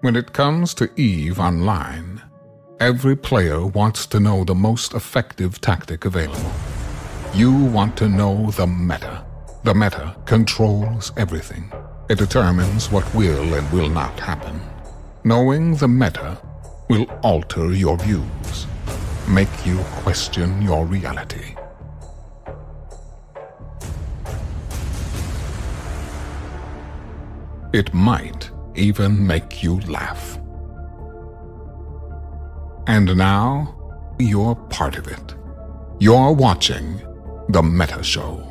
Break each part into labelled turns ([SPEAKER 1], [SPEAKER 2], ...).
[SPEAKER 1] When it comes to EVE Online, every player wants to know the most effective tactic available. You want to know the meta. The meta controls everything. It determines what will and will not happen. Knowing the meta will alter your views, make you question your reality. It might even make you laugh. And now, you're part of it. You're watching The Meta Show.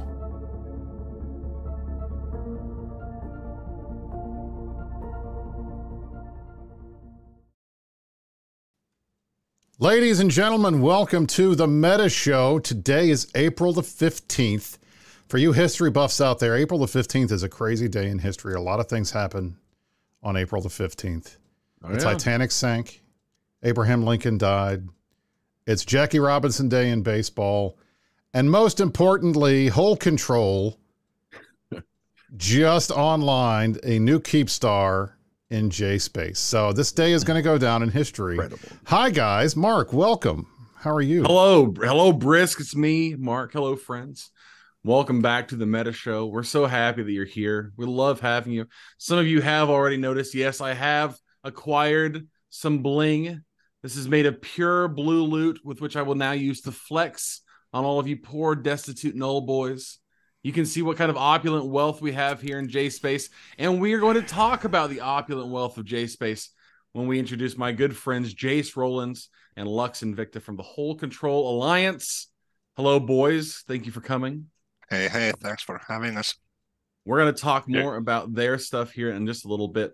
[SPEAKER 2] Ladies and gentlemen, welcome to the Meta Show. Today is April the 15th. For you history buffs out there, April the 15th is a crazy day in history. A lot of things happen on April the 15th.
[SPEAKER 3] Oh,
[SPEAKER 2] the
[SPEAKER 3] yeah.
[SPEAKER 2] Titanic sank, Abraham Lincoln died. It's Jackie Robinson Day in baseball. And most importantly, Hole Control just online, a new Keep Star in J Space. So this day is going to go down in history.
[SPEAKER 3] Incredible.
[SPEAKER 2] Hi, guys. Mark, welcome. How are you?
[SPEAKER 3] Hello, hello, Brisc. It's me, Mark. Hello, friends. Welcome back to the Meta Show. We're so happy that you're here. We love having you. Some of you have already noticed. Yes, I have acquired some bling. This is made of pure blue loot, with which I will now use to flex on all of you poor, destitute null boys. You can see what kind of opulent wealth we have here in J Space, and we are going to talk about the opulent wealth of J Space when we introduce my good friends Jace Rollins and Lux Invicta from the Hole Control Alliance. Hello, boys. Thank you for coming.
[SPEAKER 4] Hey, hey, thanks for having us.
[SPEAKER 3] We're going to talk
[SPEAKER 4] Yeah.
[SPEAKER 3] more about their stuff here in just a little bit.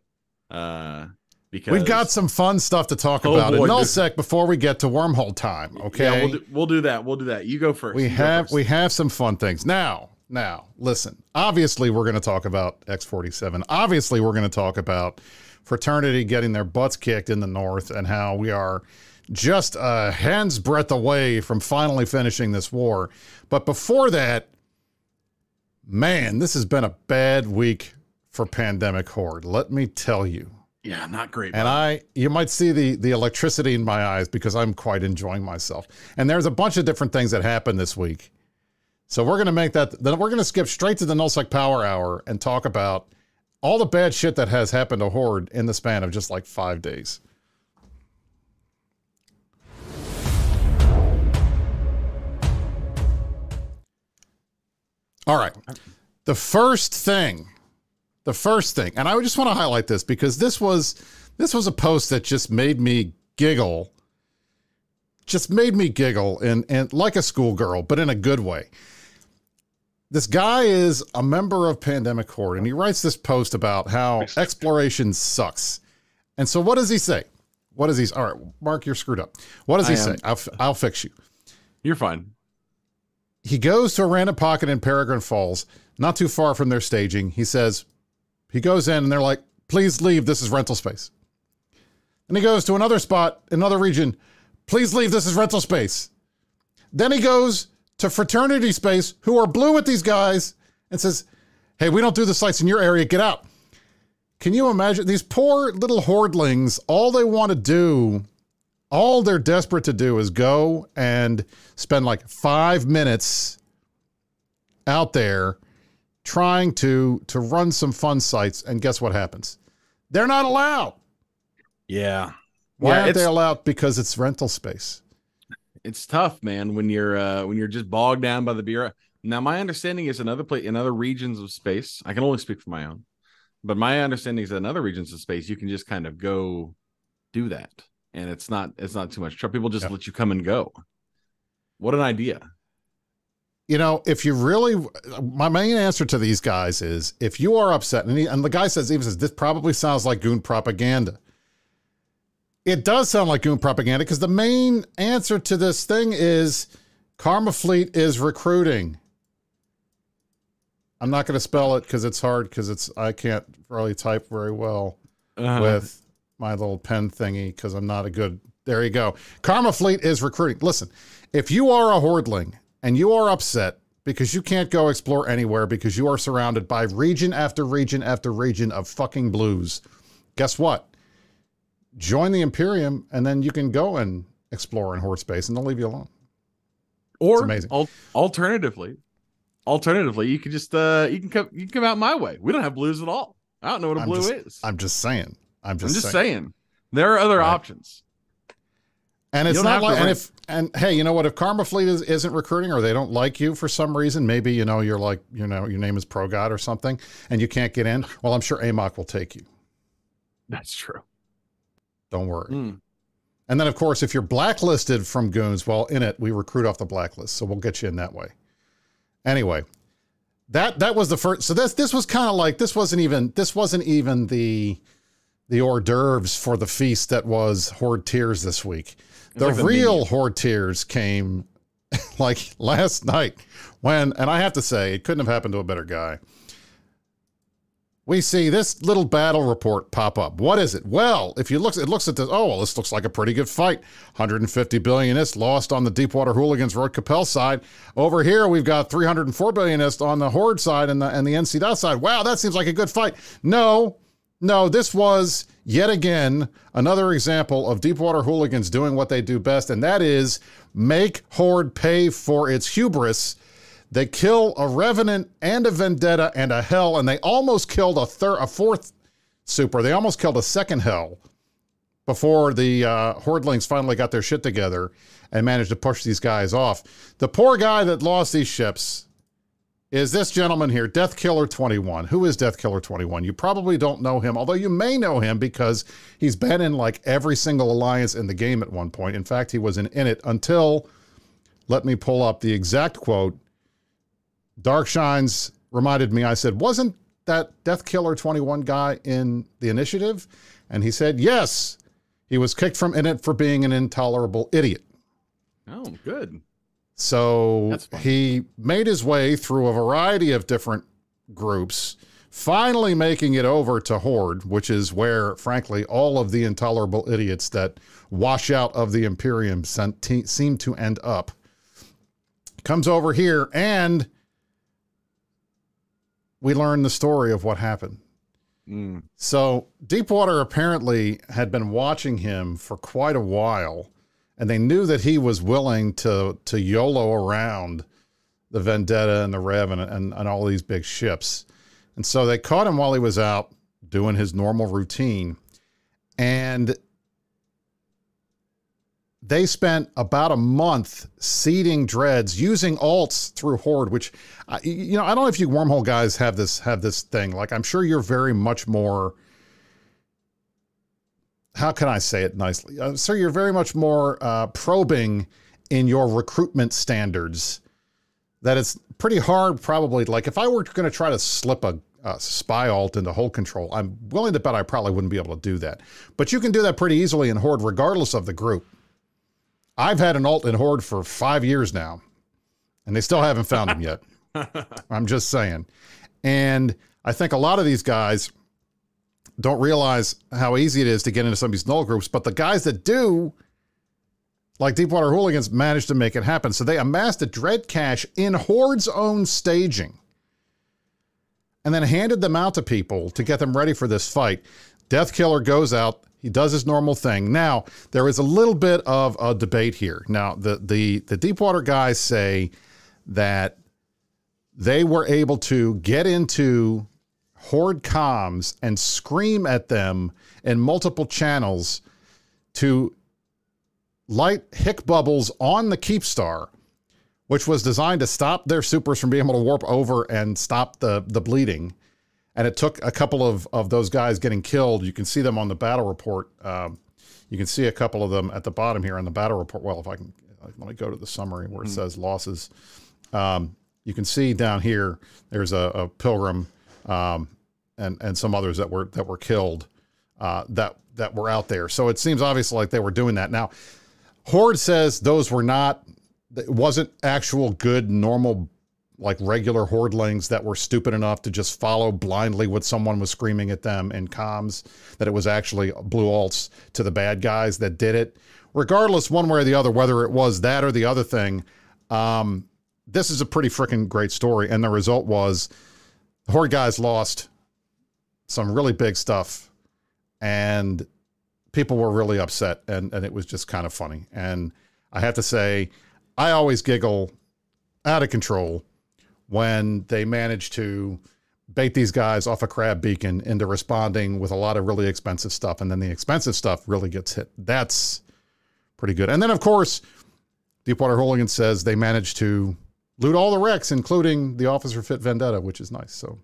[SPEAKER 3] Uh, because
[SPEAKER 2] We've got some fun stuff to talk
[SPEAKER 3] Oh,
[SPEAKER 2] about in
[SPEAKER 3] boy,
[SPEAKER 2] nullsec before we get to wormhole time. Okay,
[SPEAKER 3] Yeah, we'll do, we'll do that. We'll do that. You go first.
[SPEAKER 2] we
[SPEAKER 3] You
[SPEAKER 2] have
[SPEAKER 3] first.
[SPEAKER 2] we have some fun things now. Now, listen. Obviously, we're going to talk about X47. Obviously, we're going to talk about fraternity getting their butts kicked in the North and how we are just a hand's breadth away from finally finishing this war. But before that, man, this has been a bad week for Pandemic Horde. Let me tell you.
[SPEAKER 3] yeah, not great.
[SPEAKER 2] And. I, you might see the the electricity in my eyes because I'm quite enjoying myself. And there's a bunch of different things that happened this week. So we're gonna make that. Then we're gonna skip straight to the nullsec power hour and talk about all the bad shit that has happened to Horde in the span of just like five days. All right. The first thing, the first thing, and I just want to highlight this because this was this was a post that just made me giggle. Just made me giggle and and like a schoolgirl, but in a good way. This guy is a member of Pandemic Horde, and he writes this post about how exploration sucks. And so, what does he say? What does he? All right, Mark, you're screwed up. What does he
[SPEAKER 3] I
[SPEAKER 2] say? I'll, I'll fix you.
[SPEAKER 3] You're fine.
[SPEAKER 2] He goes to a random pocket in Perrigen Falls, not too far from their staging. He says, he goes in and they're like, please leave. This is rental space. And he goes to another spot, another region. Please leave. This is rental space. Then he goes to fraternity space, who are blue with these guys, and says, hey, we don't do the sites in your area. Get out. Can you imagine these poor little hordlings? All they want to do, all they're desperate to do is go and spend like five minutes out there trying to to run some fun sites. And guess what happens? They're not allowed.
[SPEAKER 3] Yeah.
[SPEAKER 2] Why
[SPEAKER 3] Yeah,
[SPEAKER 2] aren't they allowed? Because it's rental space.
[SPEAKER 3] it's tough, man, when you're uh when you're just bogged down by the bureau. Now, my understanding is in other place in other regions of space, I can only speak for my own, but my understanding is that in other regions of space, you can just kind of go do that, and it's not it's not too much trouble. People just
[SPEAKER 2] Yeah.
[SPEAKER 3] let you come and go. What an idea!
[SPEAKER 2] you know, if you really, my main answer to these guys is if you are upset, and, he, and the guy says, even says, this probably sounds like goon propaganda. It does sound like goon propaganda because the main answer to this thing is Karma Fleet is recruiting. I'm not going to spell it because it's hard because it's I can't really type very well
[SPEAKER 3] Uh,
[SPEAKER 2] with my little pen thingy because I'm not a good. There you go. Karma Fleet is recruiting. Listen, if you are a hordling and you are upset because you can't go explore anywhere because you are surrounded by region after region after region of fucking blues, guess what? join the Imperium, and then you can go and explore in Horde space, and they'll leave you alone.
[SPEAKER 3] Or
[SPEAKER 2] amazing.
[SPEAKER 3] al- alternatively, alternatively, you can just uh you can come you can come out my way. We don't have blues at all. I don't know what a
[SPEAKER 2] I'm
[SPEAKER 3] blue
[SPEAKER 2] just-
[SPEAKER 3] is.
[SPEAKER 2] I'm just saying. I'm
[SPEAKER 3] I'm
[SPEAKER 2] just,
[SPEAKER 3] just
[SPEAKER 2] saying.
[SPEAKER 3] saying. There are other
[SPEAKER 2] Right.
[SPEAKER 3] options.
[SPEAKER 2] And it's not like, and if, and hey, you know what? If Karma Fleet is, isn't recruiting or they don't like you for some reason, maybe, you know, you're like, you know, your name is Pro God or something and you can't get in. Well, I'm sure Amok will take you.
[SPEAKER 3] That's true.
[SPEAKER 2] Don't worry.
[SPEAKER 3] Mm.
[SPEAKER 2] And then, of course, if you're blacklisted from Goons, well, INIT, we recruit off the blacklist. So we'll get you in that way. Anyway, that, that was the first. So this, this was kind of like, this wasn't even, this wasn't even the, the hors d'oeuvres for the feast that was Horde Tears this week. The
[SPEAKER 3] like
[SPEAKER 2] real. Horde Tears came like last night when, and I have to say, it couldn't have happened to a better guy. We see this little battle report pop up. What is it? Well, if you look, it looks at this. Oh, well, this looks like a pretty good fight. 150 billion ISK lost on the Deepwater Hooligans Rote Kapelle side. Over here, we've got 304 billion ISK on the Horde side and the and the NC side. Wow, that seems like a good fight. No, no, this was yet again another example of Deepwater Hooligans doing what they do best, and that is make Horde pay for its hubris. They kill a Revenant and a Vendetta and a Hell, and they almost killed a third, a fourth super. They almost killed a second Hell before the uh, Hordelings finally got their shit together and managed to push these guys off. The poor guy that lost these ships is this gentleman here, Death Killer 21. Who is Death Killer 21? You probably don't know him, although you may know him because he's been in like every single alliance in the game at one point. In fact, he was in, INIT until, let me pull up the exact quote. Dark Shines reminded me, I said, wasn't that Death Killer 21 guy in the initiative? And he said, yes. He was kicked from INIT for being an intolerable idiot.
[SPEAKER 3] Oh, good.
[SPEAKER 2] So he made his way through a variety of different groups, finally making it over to Horde, which is where, frankly, all of the intolerable idiots that wash out of the Imperium seem to end up. Comes over here, and we learn the story of what happened.
[SPEAKER 3] Mm.
[SPEAKER 2] So Deepwater apparently had been watching him for quite a while, and they knew that he was willing to to YOLO around the Vendetta and the Rev and, and all these big ships. And so they caught him while he was out doing his normal routine. And they spent about a month seeding dreads using alts through Horde, which you know I don't know if you wormhole guys have this have this thing. Like I'm sure you're very much more. How can I say it nicely? Uh, so you're very much more uh, probing in your recruitment standards. That it's pretty hard, probably. Like if I were going to try to slip a, a spy alt into Hole Control, I'm willing to bet I probably wouldn't be able to do that. But you can do that pretty easily in Horde, regardless of the group. I've had an alt in Horde for five years now, and they still haven't found him yet. I'm just saying. And I think a lot of these guys don't realize how easy it is to get into some of these null groups, but the guys that do, like Deepwater Hooligans, managed to make it happen. So they amassed a dread cache in Horde's own staging and then handed them out to people to get them ready for this fight. Death Killer goes out. He does his normal thing. Now, there is a little bit of a debate here. Now, the the the Deepwater guys say that they were able to get into Horde comms and scream at them in multiple channels to light HIC bubbles on the Keepstar, which was designed to stop their supers from being able to warp over and stop the the bleeding. And it took a couple of, of those guys getting killed. You can see them on the battle report. Um, you can see a couple of them at the bottom here on the battle report. Well, if I can, let me go to the summary where it says losses. Um, you can see down here there's a, a pilgrim um, and and some others that were that were killed uh, that that were out there. So it seems obviously like they were doing that. Now, Horde says those were not. It wasn't actual good normal like regular hordelings that were stupid enough to just follow blindly what someone was screaming at them in comms, that it was actually blue alts to the bad guys that did it. Regardless, one way or the other, whether it was that or the other thing, um, this is a pretty freaking great story. And the result was the Horde guys lost some really big stuff. And people were really upset, and and it was just kind of funny. And I have to say, I always giggle out of control when they manage to bait these guys off a crab beacon into responding with a lot of really expensive stuff, and then the expensive stuff really gets hit. That's pretty good. And then, of course, Deepwater Hooligan says they managed to loot all the wrecks, including the Officer Fit Vendetta, which is nice. So,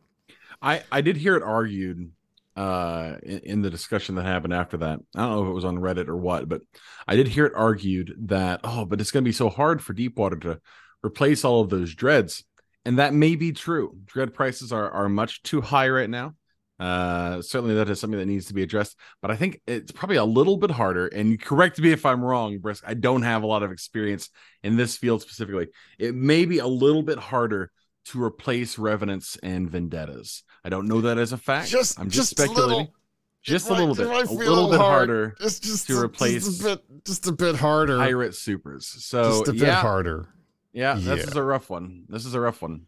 [SPEAKER 3] I I did hear it argued uh in, in, the discussion that happened after that. I don't know if it was on Reddit or what, but I did hear it argued that oh, but it's going to be so hard for Deepwater to replace all of those dreads and that may be true. Dread prices are are much too high right now. Uh, certainly that is something that needs to be addressed. But I think it's probably a little bit harder. And correct me if I'm wrong, Brisc. I don't have a lot of experience in this field specifically. It may be a little bit harder to replace revenants and vendettas. I don't know that as a fact. Just, I'm just, just speculating. Little, just a little bit, a little bit hard. harder.
[SPEAKER 2] It's just
[SPEAKER 3] to replace
[SPEAKER 2] just a bit, just a bit harder.
[SPEAKER 3] Pirate supers. So
[SPEAKER 2] just a bit
[SPEAKER 3] yeah,
[SPEAKER 2] harder.
[SPEAKER 3] Yeah, yeah, this is a rough one. This is a rough one.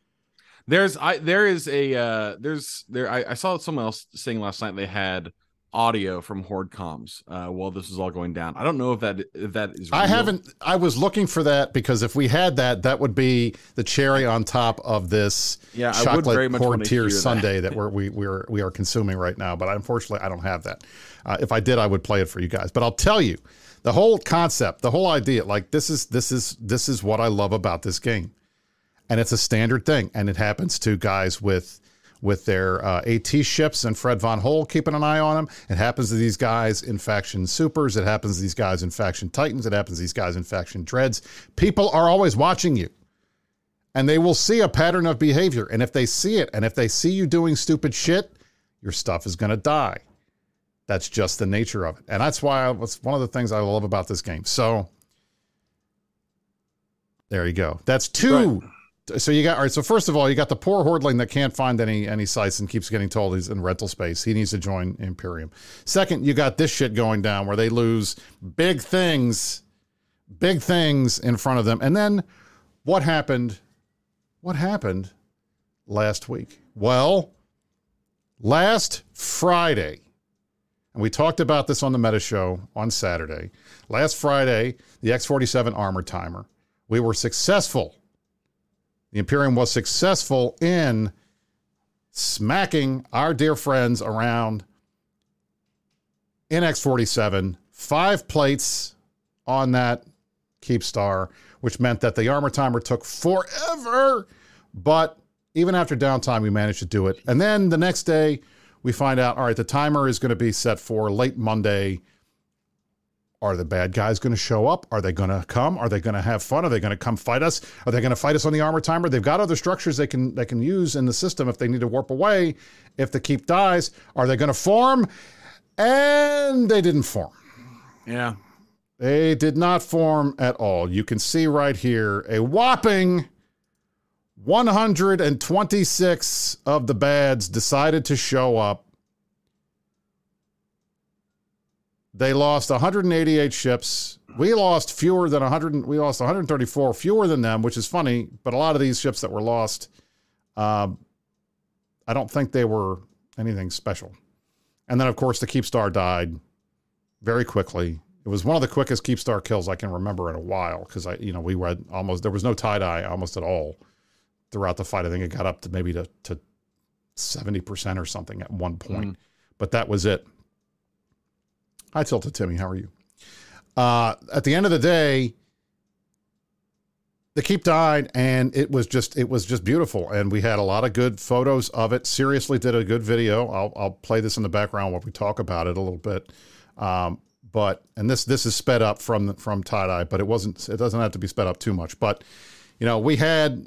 [SPEAKER 3] There's I there is a uh there's there I, I saw someone else saying last night they had audio from Horde comms uh, while this is all going down. I don't know if that if that is.
[SPEAKER 2] Real. I haven't. I was looking for that because if we had that, that would be the cherry on top of this
[SPEAKER 3] yeah,
[SPEAKER 2] chocolate Horde tear Sunday that, that we're we we're we are consuming right now. But unfortunately, I don't have that. Uh, if I did, I would play it for you guys. But I'll tell you, the whole concept, the whole idea, like this is this is this is what I love about this game, and it's a standard thing, and it happens to guys with with their uh, AT ships and Fred Von Hole keeping an eye on them. It happens to these guys in faction supers. It happens to these guys in faction titans. It happens to these guys in faction dreads. People are always watching you. And they will see a pattern of behavior. And if they see it, and if they see you doing stupid shit, your stuff is going to die. That's just the nature of it. And that's why it's one of the things I love about this game. So there you go. That's two. Right. So you got all right. So first of all, you got the poor hordling that can't find any any sites and keeps getting told he's in rental space. He needs to join Imperium. Second, you got this shit going down where they lose big things, big things in front of them. And then what happened? What happened last week? Well, last Friday, and we talked about this on the Meta Show on Saturday. Last Friday, the X 47 armor timer, we were successful. The Imperium was successful in smacking our dear friends around in X 47, five plates on that Keepstar, which meant that the armor timer took forever. But even after downtime, we managed to do it. And then the next day, we find out, all right, the timer is going to be set for late Monday. Are the bad guys going to show up? Are they going to come? Are they going to have fun? Are they going to come fight us? Are they going to fight us on the armor timer? They've got other structures they can they can use in the system if they need to warp away. If the keep dies, are they going to form? And they didn't form.
[SPEAKER 3] Yeah.
[SPEAKER 2] They did not form at all. You can see right here a whopping 126 of the bads decided to show up. They lost 188 ships. We lost fewer than 100. We lost 134, fewer than them, which is funny. But a lot of these ships that were lost, um, I don't think they were anything special. And then, of course, the Keepstar died very quickly. It was one of the quickest Keepstar kills I can remember in a while because I, you know, we read almost there was no TiDi almost at all throughout the fight. I think it got up to maybe to, to 70% or something at one point, mm. but that was it. Hi, Tilted Timmy. How are you? Uh, at the end of the day, the keep died and it was just it was just beautiful. And we had a lot of good photos of it. Seriously did a good video. I'll, I'll play this in the background while we talk about it a little bit. Um, but and this this is sped up from from TiDi but it wasn't it doesn't have to be sped up too much. But you know we had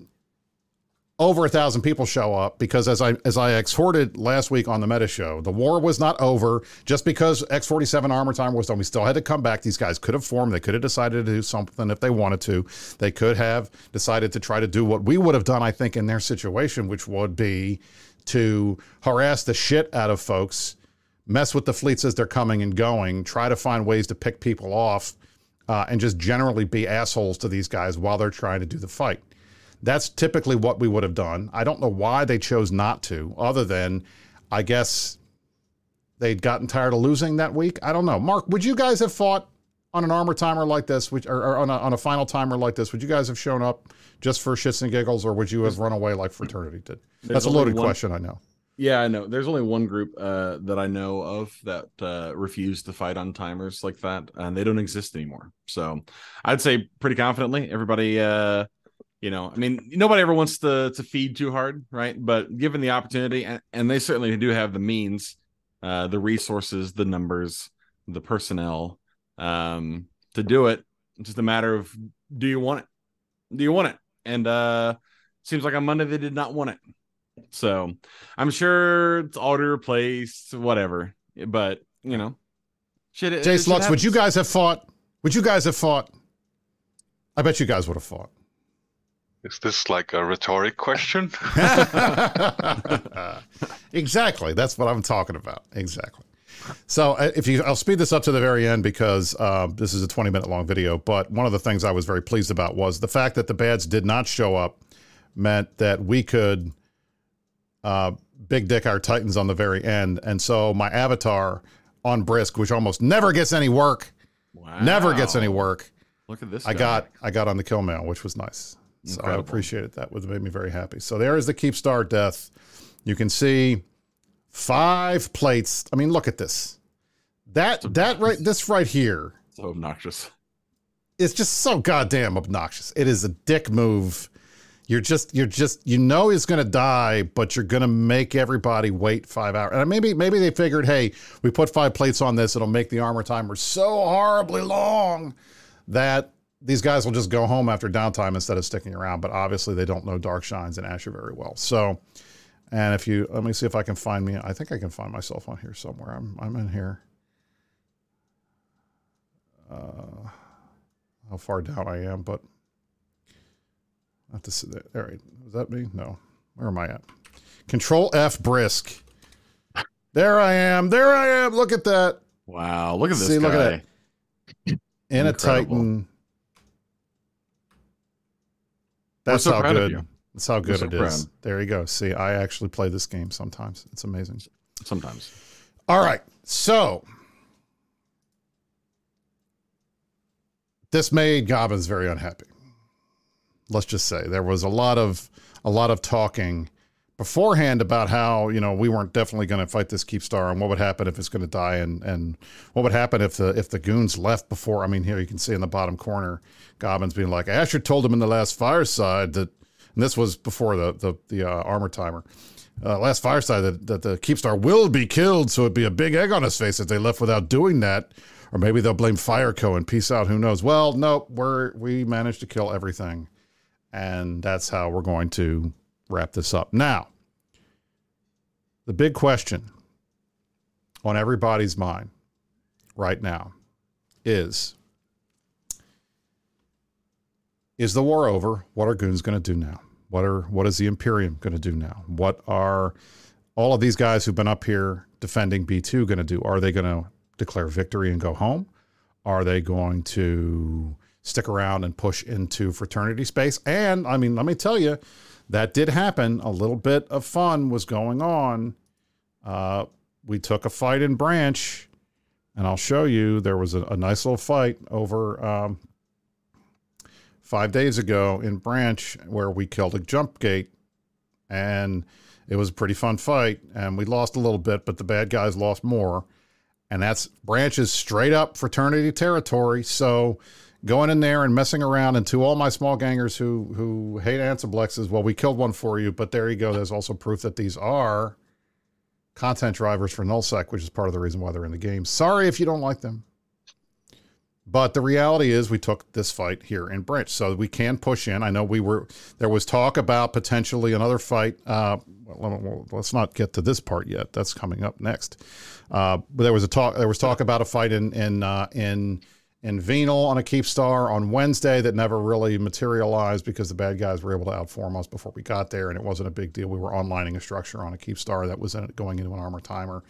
[SPEAKER 2] over a thousand people show up because as I as I exhorted last week on the Meta Show, the war was not over just because X forty seven armor time was done. We still had to come back. These guys could have formed. They could have decided to do something if they wanted to. They could have decided to try to do what we would have done, I think, in their situation, which would be to harass the shit out of folks, mess with the fleets as they're coming and going, try to find ways to pick people off, uh, and just generally be assholes to these guys while they're trying to do the fight. That's typically what we would have done. I don't know why they chose not to, other than I guess they'd gotten tired of losing that week. I don't know. Mark, would you guys have fought on an armor timer like this, which, or, or on, a, on a final timer like this? Would you guys have shown up just for shits and giggles, or would you have run away like Fraternity did? That's a loaded
[SPEAKER 3] one-
[SPEAKER 2] question, I know.
[SPEAKER 3] Yeah, I know. There's only one group uh, that I know of that uh, refused to fight on timers like that, and they don't exist anymore. So I'd say pretty confidently, everybody. Uh, you know, I mean, nobody ever wants to to feed too hard, right? But given the opportunity, and, and they certainly do have the means, uh, the resources, the numbers, the personnel um, to do it. It's just a matter of do you want it? Do you want it? And uh, seems like on Monday they did not want it. So I'm sure it's already replaced, whatever. But you know, shit. it-
[SPEAKER 2] Jace Lux, would you guys have fought? Would you guys have fought? I bet you guys would have fought.
[SPEAKER 4] Is this like a rhetoric question?
[SPEAKER 2] exactly. That's what I'm talking about. Exactly. So uh, if you, I'll speed this up to the very end because uh, this is a 20 minute long video. But one of the things I was very pleased about was the fact that the bads did not show up meant that we could uh, big dick our titans on the very end. And so my avatar on Brisc, which almost never gets any work, never gets any work.
[SPEAKER 3] Look at this.
[SPEAKER 2] I
[SPEAKER 3] guy.
[SPEAKER 2] got I got on the kill mail, which was nice. So I
[SPEAKER 3] Incredible.
[SPEAKER 2] appreciated that. It made me very happy. So there is the keep star death. You can see five plates. I mean, look at this. That that right this right here
[SPEAKER 3] so obnoxious.
[SPEAKER 2] It's just so goddamn obnoxious. It is a dick move. You're just you're just you know he's gonna die, but you're gonna make everybody wait five hours. And maybe maybe they figured, hey, we put five plates on this, it'll make the armor timer so horribly long that these guys will just go home after downtime instead of sticking around. But obviously they don't know Dark Shines and Asher very well. So and if you let me see if I can find me, I think I can find myself on here somewhere. I'm I'm in here. Uh how far down I am, but I have to see that. All right. Was that me? No. Where am I at? Control F Brisc. There I am. There I am. Look at that.
[SPEAKER 3] Wow, look at this
[SPEAKER 2] See,
[SPEAKER 3] guy.
[SPEAKER 2] look at that. In a Titan. That's
[SPEAKER 3] so
[SPEAKER 2] how good. That's how good
[SPEAKER 3] so
[SPEAKER 2] it is. There you go. See, I actually play this game sometimes. It's amazing.
[SPEAKER 3] Sometimes.
[SPEAKER 2] All right. So this made Gobbins very unhappy. Let's just say there was a lot of a lot of talking beforehand about how you know we weren't definitely going to fight this keep star and what would happen if it's going to die and and what would happen if the if the goons left before. I mean, here you can see in the bottom corner, Gobbins being like, Asher told him in the last fireside that, and this was before the the the uh, armor timer uh, last fireside that, that the Keepstar will be killed, so it'd be a big egg on his face if they left without doing that. Or maybe they'll blame Fireco and peace out. Who knows? Well, nope. We're we managed to kill everything, and that's how we're going to wrap this up. Now, the big question on everybody's mind right now is: Is the war over? What are goons going to do now? What are what is the Imperium going to do now? What are all of these guys who've been up here defending B2 going to do? Are they going to declare victory and go home? Are they going to stick around and push into fraternity space? And I mean, let me tell you, that did happen. A little bit of fun was going on. Uh, we took a fight in Branch, and I'll show you. There was a, a nice little fight over um, five days ago in Branch where we killed a jump gate, and it was a pretty fun fight. And we lost a little bit, but the bad guys lost more. And that's Branch's straight up fraternity territory. So going in there and messing around, and to all my small gangers who who hate Ansiblexes, well, we killed one for you, but there you go. There's also proof that these are content drivers for nullsec, which is part of the reason why they're in the game. Sorry if you don't like them. But the reality is, we took this fight here in Branch, so we can push in. I know we were there was talk about potentially another fight. Uh, let's not get to this part yet. That's coming up next. Uh, but there was a talk. There was talk about a fight in in uh, in in Venal on a Keep Star on Wednesday that never really materialized because the bad guys were able to outform us before we got there, and it wasn't a big deal. We were onlining a structure on a Keep Star that was in, going into an armor timer.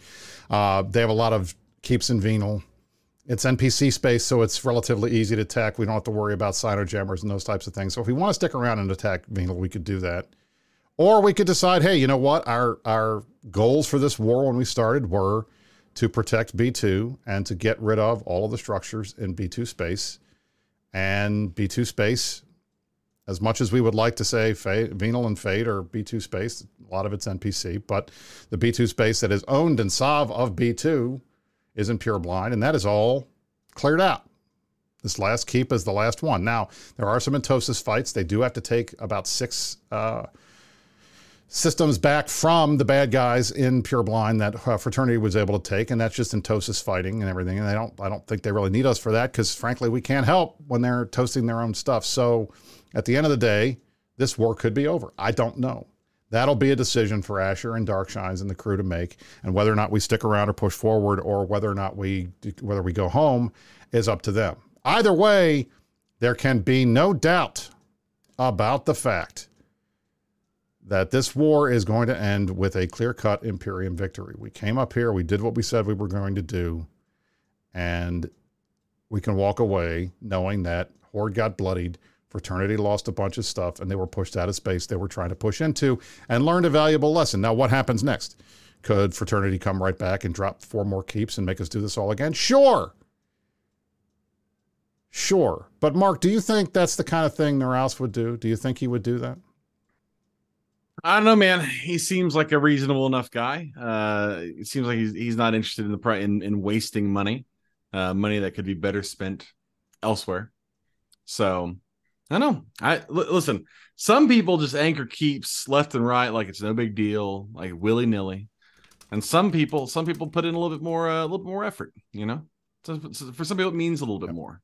[SPEAKER 2] Uh, they have a lot of keeps in Venal. It's NPC space, so it's relatively easy to attack. We don't have to worry about cyno jammers and those types of things. So if we want to stick around and attack Venal, we could do that. Or we could decide, hey, you know what? Our our goals for this war when we started were to protect B2 and to get rid of all of the structures in B2 space. And B2 space, as much as we would like to say Venal and Fate are B2 space, a lot of it's NPC, but the B2 space that is owned and Sov of B2 is in Pure Blind, and that is all cleared out. This last keep is the last one. Now, there are some Entosis fights. They do have to take about six uh, systems back from the bad guys in Pure Blind that uh, Fraternity was able to take, and that's just Entosis fighting and everything. And I don't, I don't think they really need us for that because, frankly, we can't help when they're toasting their own stuff. So, at the end of the day, this war could be over. I don't know. That'll be a decision for Asher and Darkshines and the crew to make, and whether or not we stick around or push forward, or whether or not we whether we go home, is up to them. Either way, there can be no doubt about the fact that this war is going to end with a clear cut Imperium victory. We came up here, we did what we said we were going to do, and we can walk away knowing that Horde got bloodied, Fraternity lost a bunch of stuff, and they were pushed out of space they were trying to push into and learned a valuable lesson. Now, what happens next? Could Fraternity come right back and drop four more keeps and make us do this all again? Sure. Sure. But Mark, do you think that's the kind of thing Noraus would do? Do you think he would do that?
[SPEAKER 3] I don't know, man. He seems like a reasonable enough guy. Uh, it seems like he's he's not interested in the pri- in in wasting money, uh, money that could be better spent elsewhere. So I don't know. I l- listen. Some people just anchor keeps left and right, like it's no big deal, like willy nilly. And some people, some people put in a little bit more, uh, a little bit more effort. You know, so, so for some people, it means a little bit more.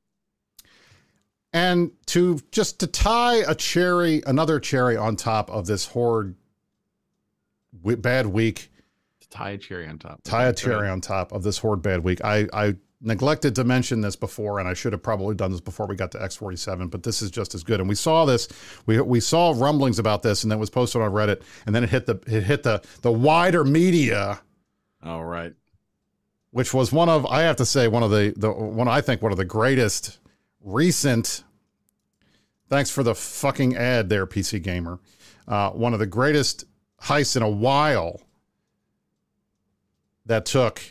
[SPEAKER 2] And to just to tie a cherry, another cherry on top of this horde bad week.
[SPEAKER 3] To tie a cherry on top.
[SPEAKER 2] Tie a cherry on top of this horde bad week. I, I neglected to mention this before, and I should have probably done this before we got to X47, but this is just as good. And we saw this, we, we saw rumblings about this, and then it was posted on Reddit, and then it hit the it hit the the wider media.
[SPEAKER 3] All right.
[SPEAKER 2] Which was one of I have to say one of the the one I think one of the greatest recent. Thanks for the fucking ad there, PC Gamer. Uh, one of the greatest heists in a while that took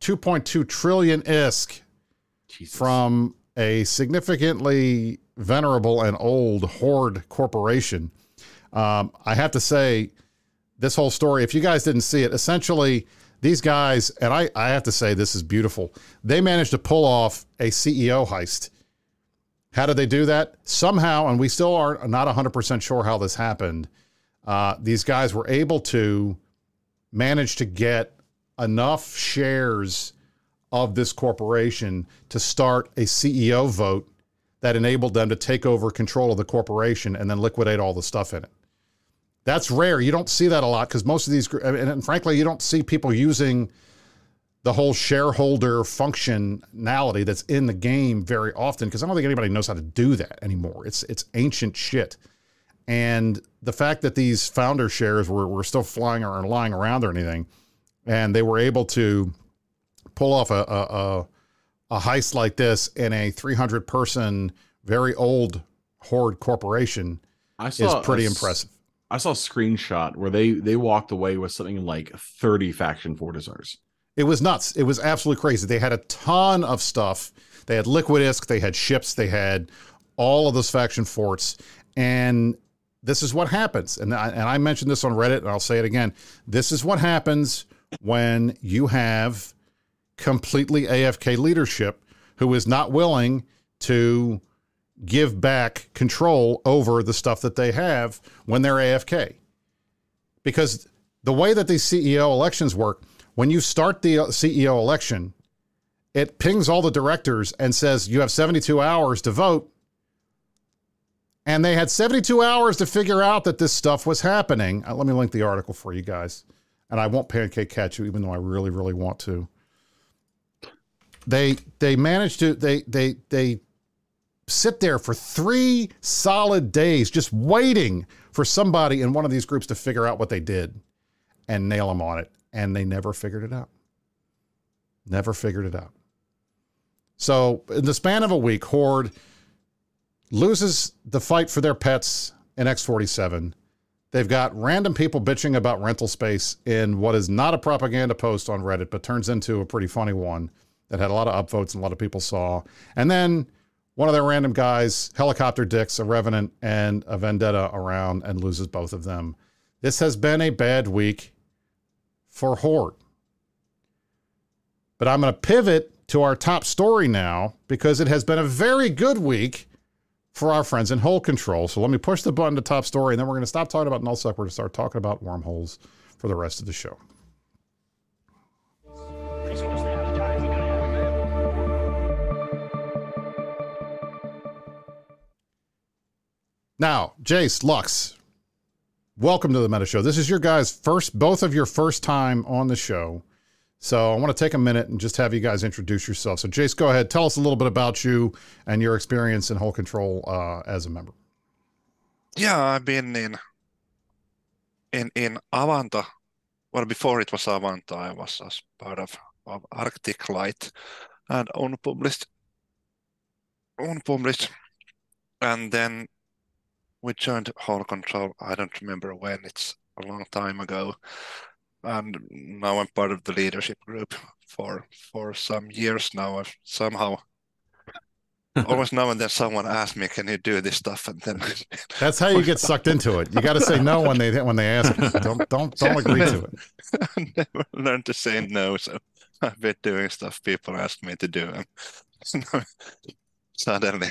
[SPEAKER 2] 2.2 trillion ISK Jesus. from a significantly venerable and old Horde corporation. Um, I have to say, this whole story, if you guys didn't see it, essentially, these guys, and I, I have to say, this is beautiful. They managed to pull off a CEO heist how did they do that? Somehow, and we still are not 100% sure how this happened. Uh, these guys were able to manage to get enough shares of this corporation to start a CEO vote that enabled them to take over control of the corporation and then liquidate all the stuff in it. That's rare. You don't see that a lot because most of these, and, and frankly, you don't see people using the whole shareholder functionality that's in the game very often because I don't think anybody knows how to do that anymore. It's it's ancient shit. And the fact that these founder shares were, were still flying or lying around or anything, and they were able to pull off a, a, a, a heist like this in a 300 person, very old horde corporation I saw is pretty impressive.
[SPEAKER 3] I saw a screenshot where they they walked away with something like 30 faction fortizars.
[SPEAKER 2] It was nuts. It was absolutely crazy. They had a ton of stuff. They had Liquid ISK, they had ships, they had all of those faction forts. And this is what happens. And I, and I mentioned this on Reddit, and I'll say it again. This is what happens when you have completely AFK leadership who is not willing to give back control over the stuff that they have when they're AFK. Because the way that these CEO elections work, when you start the CEO election, it pings all the directors and says you have 72 hours to vote. And they had 72 hours to figure out that this stuff was happening. Uh, let me link the article for you guys. And I won't pancake catch you, even though I really, really want to. They they managed to they they they sit there for three solid days just waiting for somebody in one of these groups to figure out what they did and nail them on it and they never figured it out. Never figured it out. So, in the span of a week, Horde loses the fight for their pets in X47. They've got random people bitching about rental space in what is not a propaganda post on Reddit, but turns into a pretty funny one that had a lot of upvotes and a lot of people saw. And then one of their random guys helicopter dicks a revenant and a vendetta around and loses both of them. This has been a bad week for Horde. But I'm going to pivot to our top story now because it has been a very good week for our friends in Hole Control. So let me push the button to top story, and then we're going to stop talking about NullSec. We're going to start talking about wormholes for the rest of the show. Now, Jace, Lux, welcome to the Meta Show. This is your guys' first, both of your first time on the show. So I want to take a minute and just have you guys introduce yourself. So, Jace, go ahead. Tell us a little bit about you and your experience in Hole Control uh, as a member.
[SPEAKER 5] Yeah, I've been in in in Avanto. Well, before it was Avanto, I was as part of, of Arctic Light and unpublished, unpublished, and then we joined Hole Control. I don't remember when. It's a long time ago and now I'm part of the leadership group for for some years now. I've somehow almost now and then someone asks me, "Can you do this stuff?" And then
[SPEAKER 2] that's how you get sucked into it. You got to say no when they when they ask. Don't don't don't agree to it.
[SPEAKER 5] I never learned to say no, so I've been doing stuff people ask me to do, and suddenly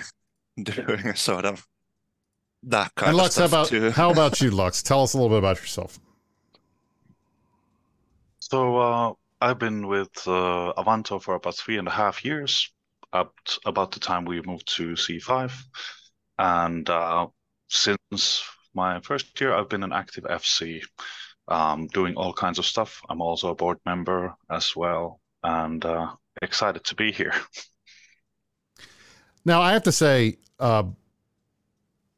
[SPEAKER 5] doing a sort of that kind
[SPEAKER 2] and Lux,
[SPEAKER 5] of stuff
[SPEAKER 2] how about
[SPEAKER 5] too.
[SPEAKER 2] how about you, Lux? Tell us a little bit about yourself.
[SPEAKER 4] So uh, I've been with uh, Avanto for about three and a half years, up about the time we moved to C5, and uh, since my first year, I've been an active FC, um, doing all kinds of stuff. I'm also a board member as well, and uh, excited to be here.
[SPEAKER 2] Now, I have to say, uh,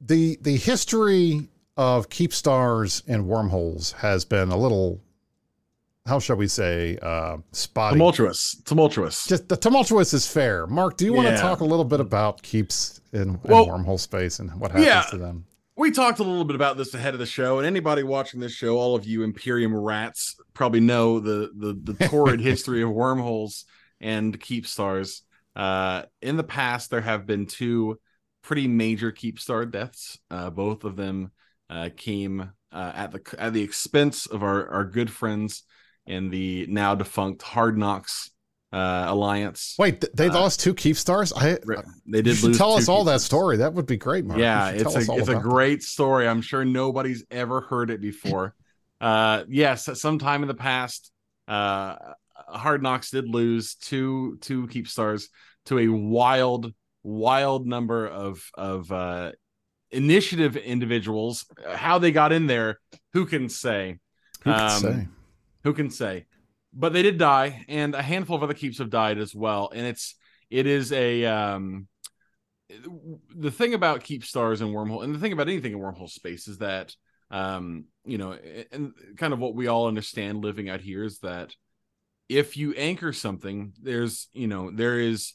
[SPEAKER 2] the the history of keep stars and wormholes has been a little how shall we say uh spotty.
[SPEAKER 3] Tumultuous. Tumultuous.
[SPEAKER 2] Just the tumultuous is fair. Mark do you want to talk a little bit about keeps in, in wormhole space and what happens
[SPEAKER 3] yeah.
[SPEAKER 2] to them?
[SPEAKER 3] We talked a little bit about this ahead of the show and anybody watching this show all of you imperium rats probably know the the, the torrid history of wormholes and keep stars. Uh in the past there have been two pretty major keep star deaths uh both of them uh came uh, at the at the expense of our our good friends in the now defunct hard knocks uh alliance
[SPEAKER 2] wait th- they
[SPEAKER 3] Uh,
[SPEAKER 2] lost two keep stars i
[SPEAKER 3] they did lose
[SPEAKER 2] tell us all that story that would be great mark
[SPEAKER 3] Yeah, it's a it's a
[SPEAKER 2] about that.
[SPEAKER 3] great story. I'm sure nobody's ever heard it before. uh yes, at some time in the past, uh Hard Knocks did lose two two keep stars to a wild, wild number of of uh initiative individuals. How they got in there, who can say?
[SPEAKER 2] Who could
[SPEAKER 3] Um,
[SPEAKER 2] say?
[SPEAKER 3] who can say but they did die and a handful of other keeps have died as well and it's it is a um the thing about keep stars and wormhole and the thing about anything in wormhole space is that um you know and kind of what we all understand living out here is that if you anchor something there's you know there is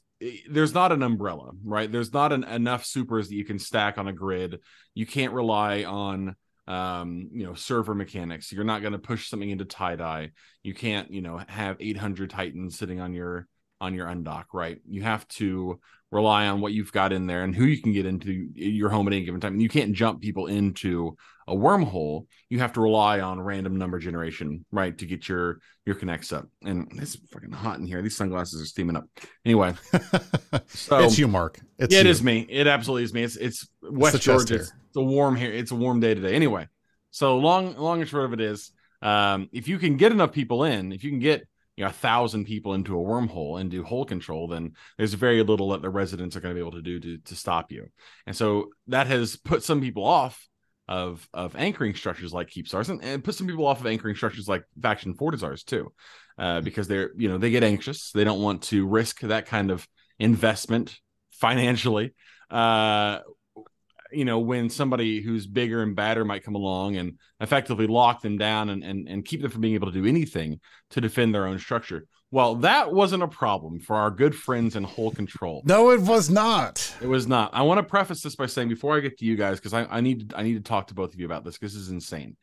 [SPEAKER 3] there's not an umbrella right? There's not an, enough supers that you can stack on a grid. You can't rely on um you know server mechanics. You're not going to push something into TiDi you can't you know have 800 titans sitting on your on your undock right? You have to rely on what you've got in there and who you can get into your home at any given time and you can't jump people into a wormhole you have to rely on random number generation right to get your your connects up and it's fucking hot in here these sunglasses are steaming up anyway so
[SPEAKER 2] it's you mark it's
[SPEAKER 3] yeah, it
[SPEAKER 2] you.
[SPEAKER 3] is me. It absolutely is me. It's it's West
[SPEAKER 2] chest
[SPEAKER 3] Georgia. It's, it's a warm here. It's a warm day today. Anyway, so long long and short of it is, um, if you can get enough people in, if you can get you know a thousand people into a wormhole and do hole control, then there's very little that the residents are going to be able to do to to stop you. And so that has put some people off of of anchoring structures like keep stars and, and put some people off of anchoring structures like faction fortizars too uh, because they're you know they get anxious they don't want to risk that kind of investment financially uh you know when somebody who's bigger and badder might come along and effectively lock them down and, and and keep them from being able to do anything to defend their own structure Well, that wasn't a problem for our good friends in Hole Control.
[SPEAKER 2] No, it was not.
[SPEAKER 3] It was not. I want to preface this by saying before I get to you guys, because I, I need I need to talk to both of you about this because this is insane.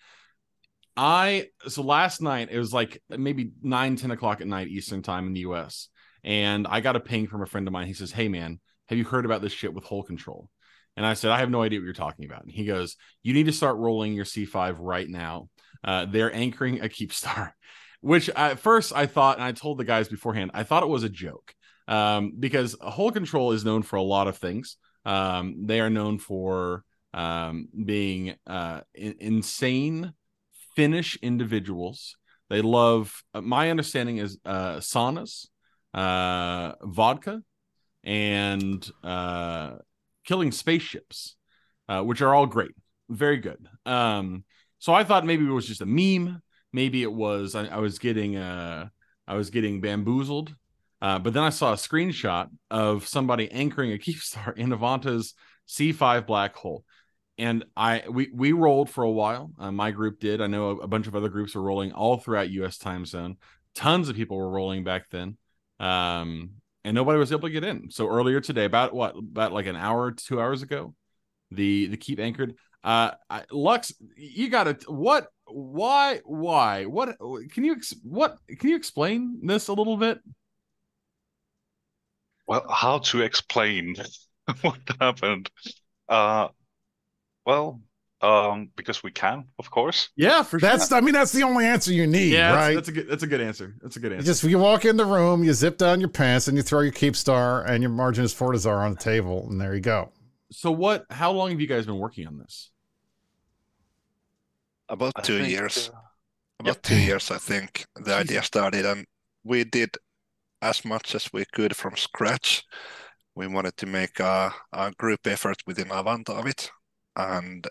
[SPEAKER 3] I so last night it was like maybe 9, 10 o'clock at night Eastern time in the US. And I got a ping from a friend of mine. He says, Hey man, have you heard about this shit with Hole Control? And I said, I have no idea what you're talking about. And he goes, You need to start rolling your C5 right now. Uh, they're anchoring a Keepstar, which at first I thought, and I told the guys beforehand, I thought it was a joke um, because Hole Control is known for a lot of things. Um, they are known for um, being uh, in- insane Finnish individuals. They love, uh, my understanding is uh, saunas, uh, vodka, and uh, killing spaceships, uh, which are all great, very good. Um, so I thought maybe it was just a meme. Maybe it was I, I was getting uh, I was getting bamboozled. Uh, but then I saw a screenshot of somebody anchoring a Keepstar in Avanto's C5 black hole. And I we we rolled for a while. Uh, my group did. I know a, a, bunch of other groups were rolling all throughout U.S. time zone. Tons of people were rolling back then. Um, and nobody was able to get in. So earlier today, about what, about like an hour, two hours ago, the the keep anchored. Uh, Lux, you got to what? Why? Why? What? Can you what? Can you explain this a little bit?
[SPEAKER 4] Well, how to explain what happened? Uh, well, um, because we can, of course.
[SPEAKER 3] Yeah, for
[SPEAKER 2] sure. That's I mean that's the only answer you need,
[SPEAKER 3] yeah,
[SPEAKER 2] right?
[SPEAKER 3] That's, that's, a good that's a good answer. That's a good answer.
[SPEAKER 2] You just you walk in the room, you zip down your pants, and you throw your Keepstar and your Marginis Fortizar on the table, and there you go.
[SPEAKER 3] So what how long have you guys been working on this?
[SPEAKER 5] About two think, years. Uh, About yep. two years, I think the Jeez. idea started, and we did as much as we could from scratch. We wanted to make a, a group effort within Avant of it, and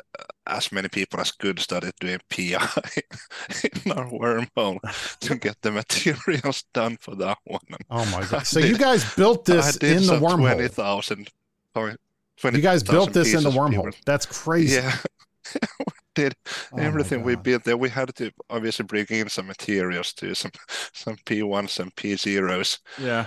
[SPEAKER 5] as many people as could started doing PI in our wormhole to get the materials done for that one.
[SPEAKER 2] Oh my god! So did, you guys built this in the wormhole?
[SPEAKER 5] Twenty thousand.
[SPEAKER 2] You guys built this in the wormhole. That's crazy.
[SPEAKER 5] Yeah. we did oh everything we built there. We had to obviously bring in some materials too, some some P1s and P0s.
[SPEAKER 3] Yeah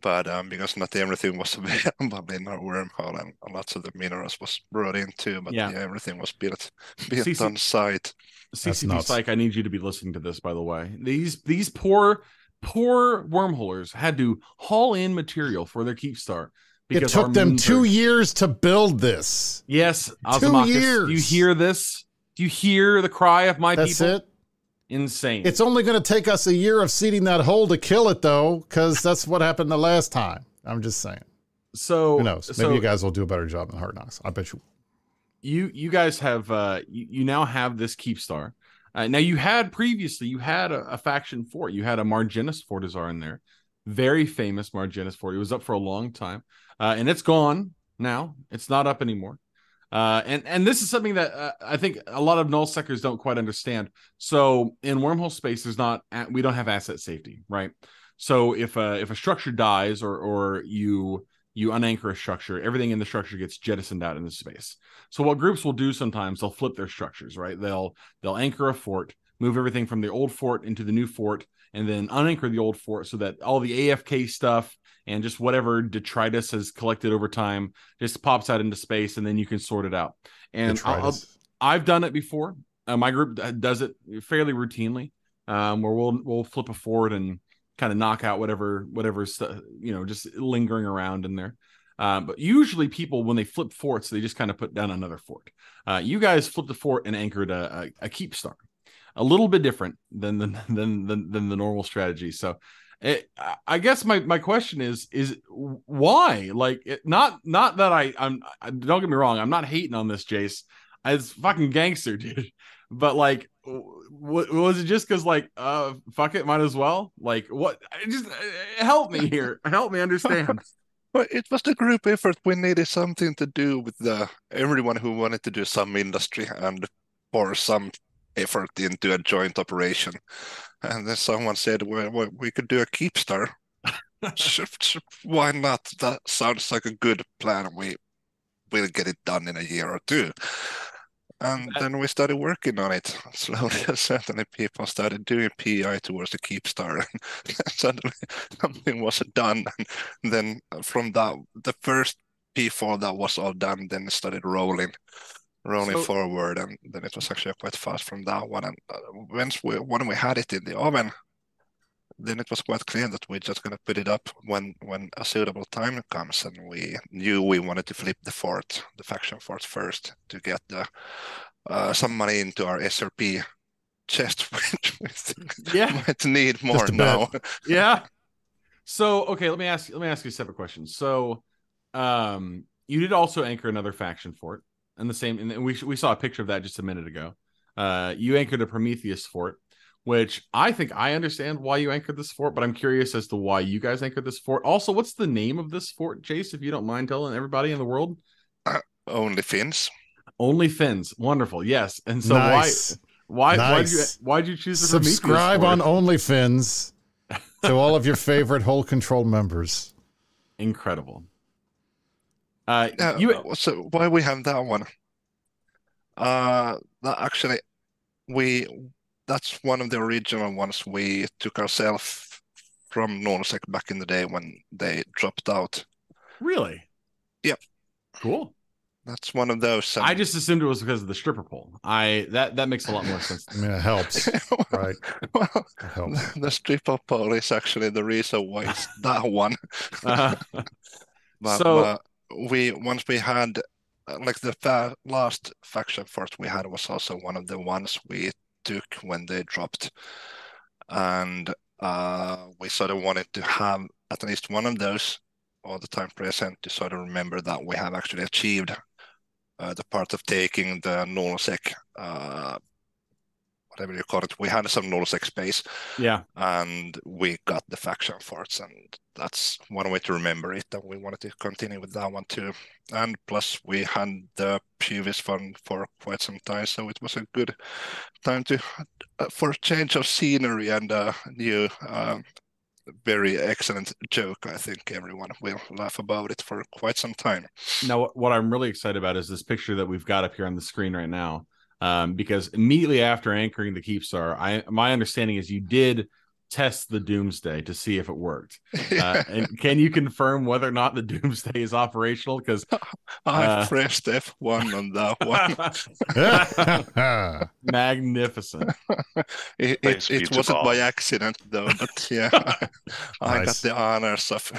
[SPEAKER 5] but um, because not everything was available in our wormhole and lots of the minerals was brought in too, but yeah, yeah everything was built built CC- on site.
[SPEAKER 3] CCP Psych, I need you to be listening to this, by the way. These these poor poor wormholers had to haul in material for their keep Keepstar.
[SPEAKER 2] It took them two are... years to build this.
[SPEAKER 3] Yes, two years. Do you hear this? Do you hear the cry of my
[SPEAKER 2] That's
[SPEAKER 3] people?
[SPEAKER 2] it.
[SPEAKER 3] Insane.
[SPEAKER 2] It's only going to take us a year of seeding that hole to kill it, though, because that's what happened the last time. I'm just saying.
[SPEAKER 3] So
[SPEAKER 2] who knows? Maybe so, you guys will do a better job than Hard Knocks. I bet you.
[SPEAKER 3] You you guys have uh you, you now have this Keepstar. Uh, now you had previously you had a, a faction for it. You had a Marginis Fortizar in there, very famous Marginis Fort. It was up for a long time, uh, and it's gone now. It's not up anymore. Uh, and and this is something that uh, I think a lot of null sectors don't quite understand. So in wormhole space, there's not we don't have asset safety, right? So if a if a structure dies or or you you unanchor a structure, everything in the structure gets jettisoned out into space. So what groups will do sometimes they'll flip their structures, right? They'll they'll anchor a fort, move everything from the old fort into the new fort, and then unanchor the old fort so that all the AFK stuff and just whatever detritus has collected over time just pops out into space and then you can sort it out. And i have done it before. Uh, my group does it fairly routinely, um, where we'll we'll flip a fort and kind of knock out whatever whatever's you know just lingering around in there. Uh, but usually people when they flip forts they just kind of put down another fort. Uh, you guys flipped a fort and anchored a, a, a Keepstar, a little bit different than the than, than than the normal strategy. So it, I guess my, my question is is why? Like it, not not that I I'm don't get me wrong I'm not hating on this Jace. As fucking gangster dude. But like w- was it just because like uh fuck it might as well? Like what just uh, help me here. Help me understand.
[SPEAKER 5] Well it was the group effort. We needed something to do with the everyone who wanted to do some industry and or some effort into a joint operation and then someone said, well, well we could do a Keepstar. Why not? That sounds like a good plan. We will get it done in a year or two. And then we started working on it. Slowly and certainly people started doing PI towards the Keepstar and suddenly something was done. And then from that the first P4 that was all done, then it started rolling rolling
[SPEAKER 3] So-
[SPEAKER 5] forward and then it was actually quite fast from that one. And uh, once we when we had it in the oven, then it was quite clear that we're just gonna put it up when when a suitable time comes, and we knew we wanted to flip the fort, the faction fort first, to get the uh, some money into our SRP chest, which we think
[SPEAKER 3] Yeah.
[SPEAKER 5] might need more now.
[SPEAKER 3] yeah. So okay, let me ask let me ask you a separate question. So, um, you did also anchor another faction fort, and the same, and we we saw a picture of that just a minute ago. Uh, you anchored a Prometheus fort, which I think I understand why you anchored this fort, but I'm curious as to why you guys anchored this fort. Also, what's the name of this fort, Jace? If you don't mind telling everybody in the world.
[SPEAKER 5] Only Finns.
[SPEAKER 3] Only Finns, wonderful, yes. And so
[SPEAKER 2] nice.
[SPEAKER 3] why why why'd you why'd you choose the Prometheus
[SPEAKER 2] Subscribe
[SPEAKER 3] fort?
[SPEAKER 2] on OnlyFins to all of your favorite whole control members.
[SPEAKER 3] incredible. Uh,
[SPEAKER 5] Yeah,
[SPEAKER 3] you
[SPEAKER 5] uh, so why we have that one? Uh, that actually, we that's one of the original ones we took ourselves from Nordsec back in the day when they dropped out.
[SPEAKER 3] really?
[SPEAKER 5] Yep.
[SPEAKER 3] Cool.
[SPEAKER 5] That's one of those.
[SPEAKER 3] I just assumed it was because of the stripper pole. I that that makes a lot more sense.
[SPEAKER 2] I mean, it helps, right?
[SPEAKER 5] well,
[SPEAKER 2] It helps.
[SPEAKER 5] the stripper pole is actually the reason why it's that one.
[SPEAKER 3] Uh,
[SPEAKER 5] But
[SPEAKER 3] So-
[SPEAKER 5] uh, we once we had uh, like the fa last faction fort we had was also one of the ones we took when they dropped, and uh, we sort of wanted to have at least one of those all the time present to sort of remember that we have actually achieved uh, the part of taking the nullsec, uh, whatever you call it. We had some nullsec space
[SPEAKER 3] yeah.
[SPEAKER 5] and we got the faction forts and that's one way to remember it and we wanted to continue with that one too and plus we had the previous one for quite some time so it was a good time to uh, for a change of scenery and a new um, very excellent joke i think everyone will laugh about it for quite some time
[SPEAKER 3] Now, what I'm really excited about is this picture that we've got up here on the screen right now. Um, because immediately after anchoring the Keepstar, I my understanding is you did test the Doomsday to see if it worked. Uh, and can you confirm whether or not the Doomsday is operational? Because
[SPEAKER 5] i
[SPEAKER 3] uh,
[SPEAKER 5] pressed f1 on that one
[SPEAKER 3] magnificent.
[SPEAKER 5] It, it, it wasn't by accident though, but yeah, I got the honors of,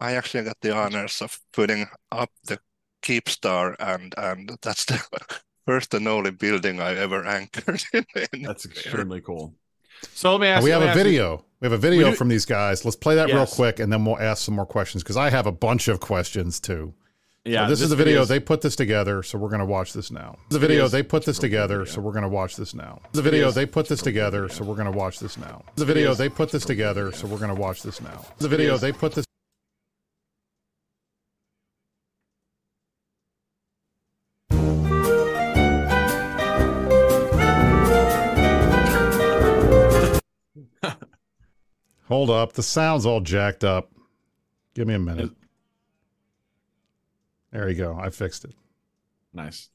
[SPEAKER 5] I actually got the honors of putting up the Keepstar, and and that's the first and only building I ever anchored in. in
[SPEAKER 3] That's
[SPEAKER 5] there.
[SPEAKER 3] extremely cool. So let me ask.
[SPEAKER 2] we
[SPEAKER 3] you-
[SPEAKER 2] have a
[SPEAKER 3] me ask you-
[SPEAKER 2] video. We have a video from these guys. Let's play that real quick, and then we'll ask some more questions because I have a bunch of questions too.
[SPEAKER 3] Yeah,
[SPEAKER 2] So this, is the video.
[SPEAKER 3] video's-
[SPEAKER 2] They put this together, so we're going to watch this now. The video. They put this together, so we're going to watch this now. The video. They put this together, so we're going to watch this now. The video. They put this together, so we're going to watch this now. The video. They put this. Hold up. The sound's all jacked up. Give me a minute. There you go. I fixed it.
[SPEAKER 3] nice.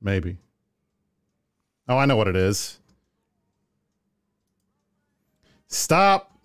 [SPEAKER 2] Maybe. Oh, I know what it is. Stop.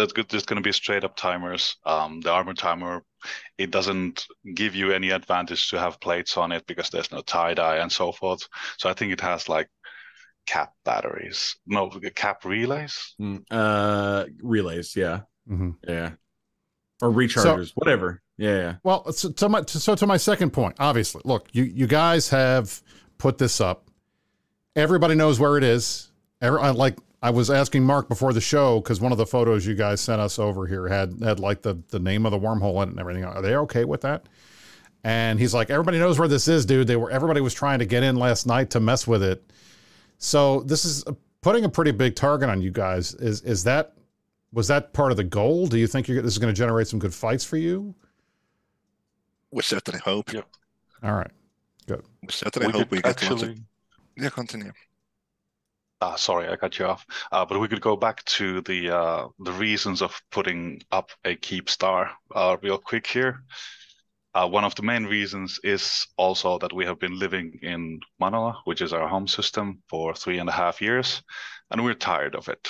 [SPEAKER 4] There's good. There's going to be straight up timers. Um, the armor timer, it doesn't give you any advantage to have plates on it because there's no TiDi and so forth. So I think it has like cap batteries, no cap relays.
[SPEAKER 3] Mm, uh, relays, yeah,
[SPEAKER 2] Mhm.
[SPEAKER 3] yeah, or rechargers, whatever. Yeah, yeah.
[SPEAKER 2] Well, so to my so to my second point, obviously, look, you you guys have put this up. Everybody knows where it is. Every, like I was asking Mark before the show because one of the photos you guys sent us over here had had like the the name of the wormhole in it and everything. Are they okay with that? And he's like, everybody knows where this is, dude. They were everybody was trying to get in last night to mess with it. So this is putting a pretty big target on you guys. Is is that was that part of the goal? Do you think you're, this is going to generate some good fights for you?
[SPEAKER 5] We certainly hope.
[SPEAKER 4] Yeah.
[SPEAKER 2] All right. Good.
[SPEAKER 5] We certainly
[SPEAKER 4] We
[SPEAKER 5] hope
[SPEAKER 4] could
[SPEAKER 5] we get lots
[SPEAKER 4] actually.
[SPEAKER 5] of. Yeah, continue.
[SPEAKER 4] Ah, sorry, I cut you off. Uh, but we could go back to the uh, the reasons of putting up a Keepstar uh, real quick here. Uh, one of the main reasons is also that we have been living in Manoa, which is our home system, for three and a half years, and we're tired of it.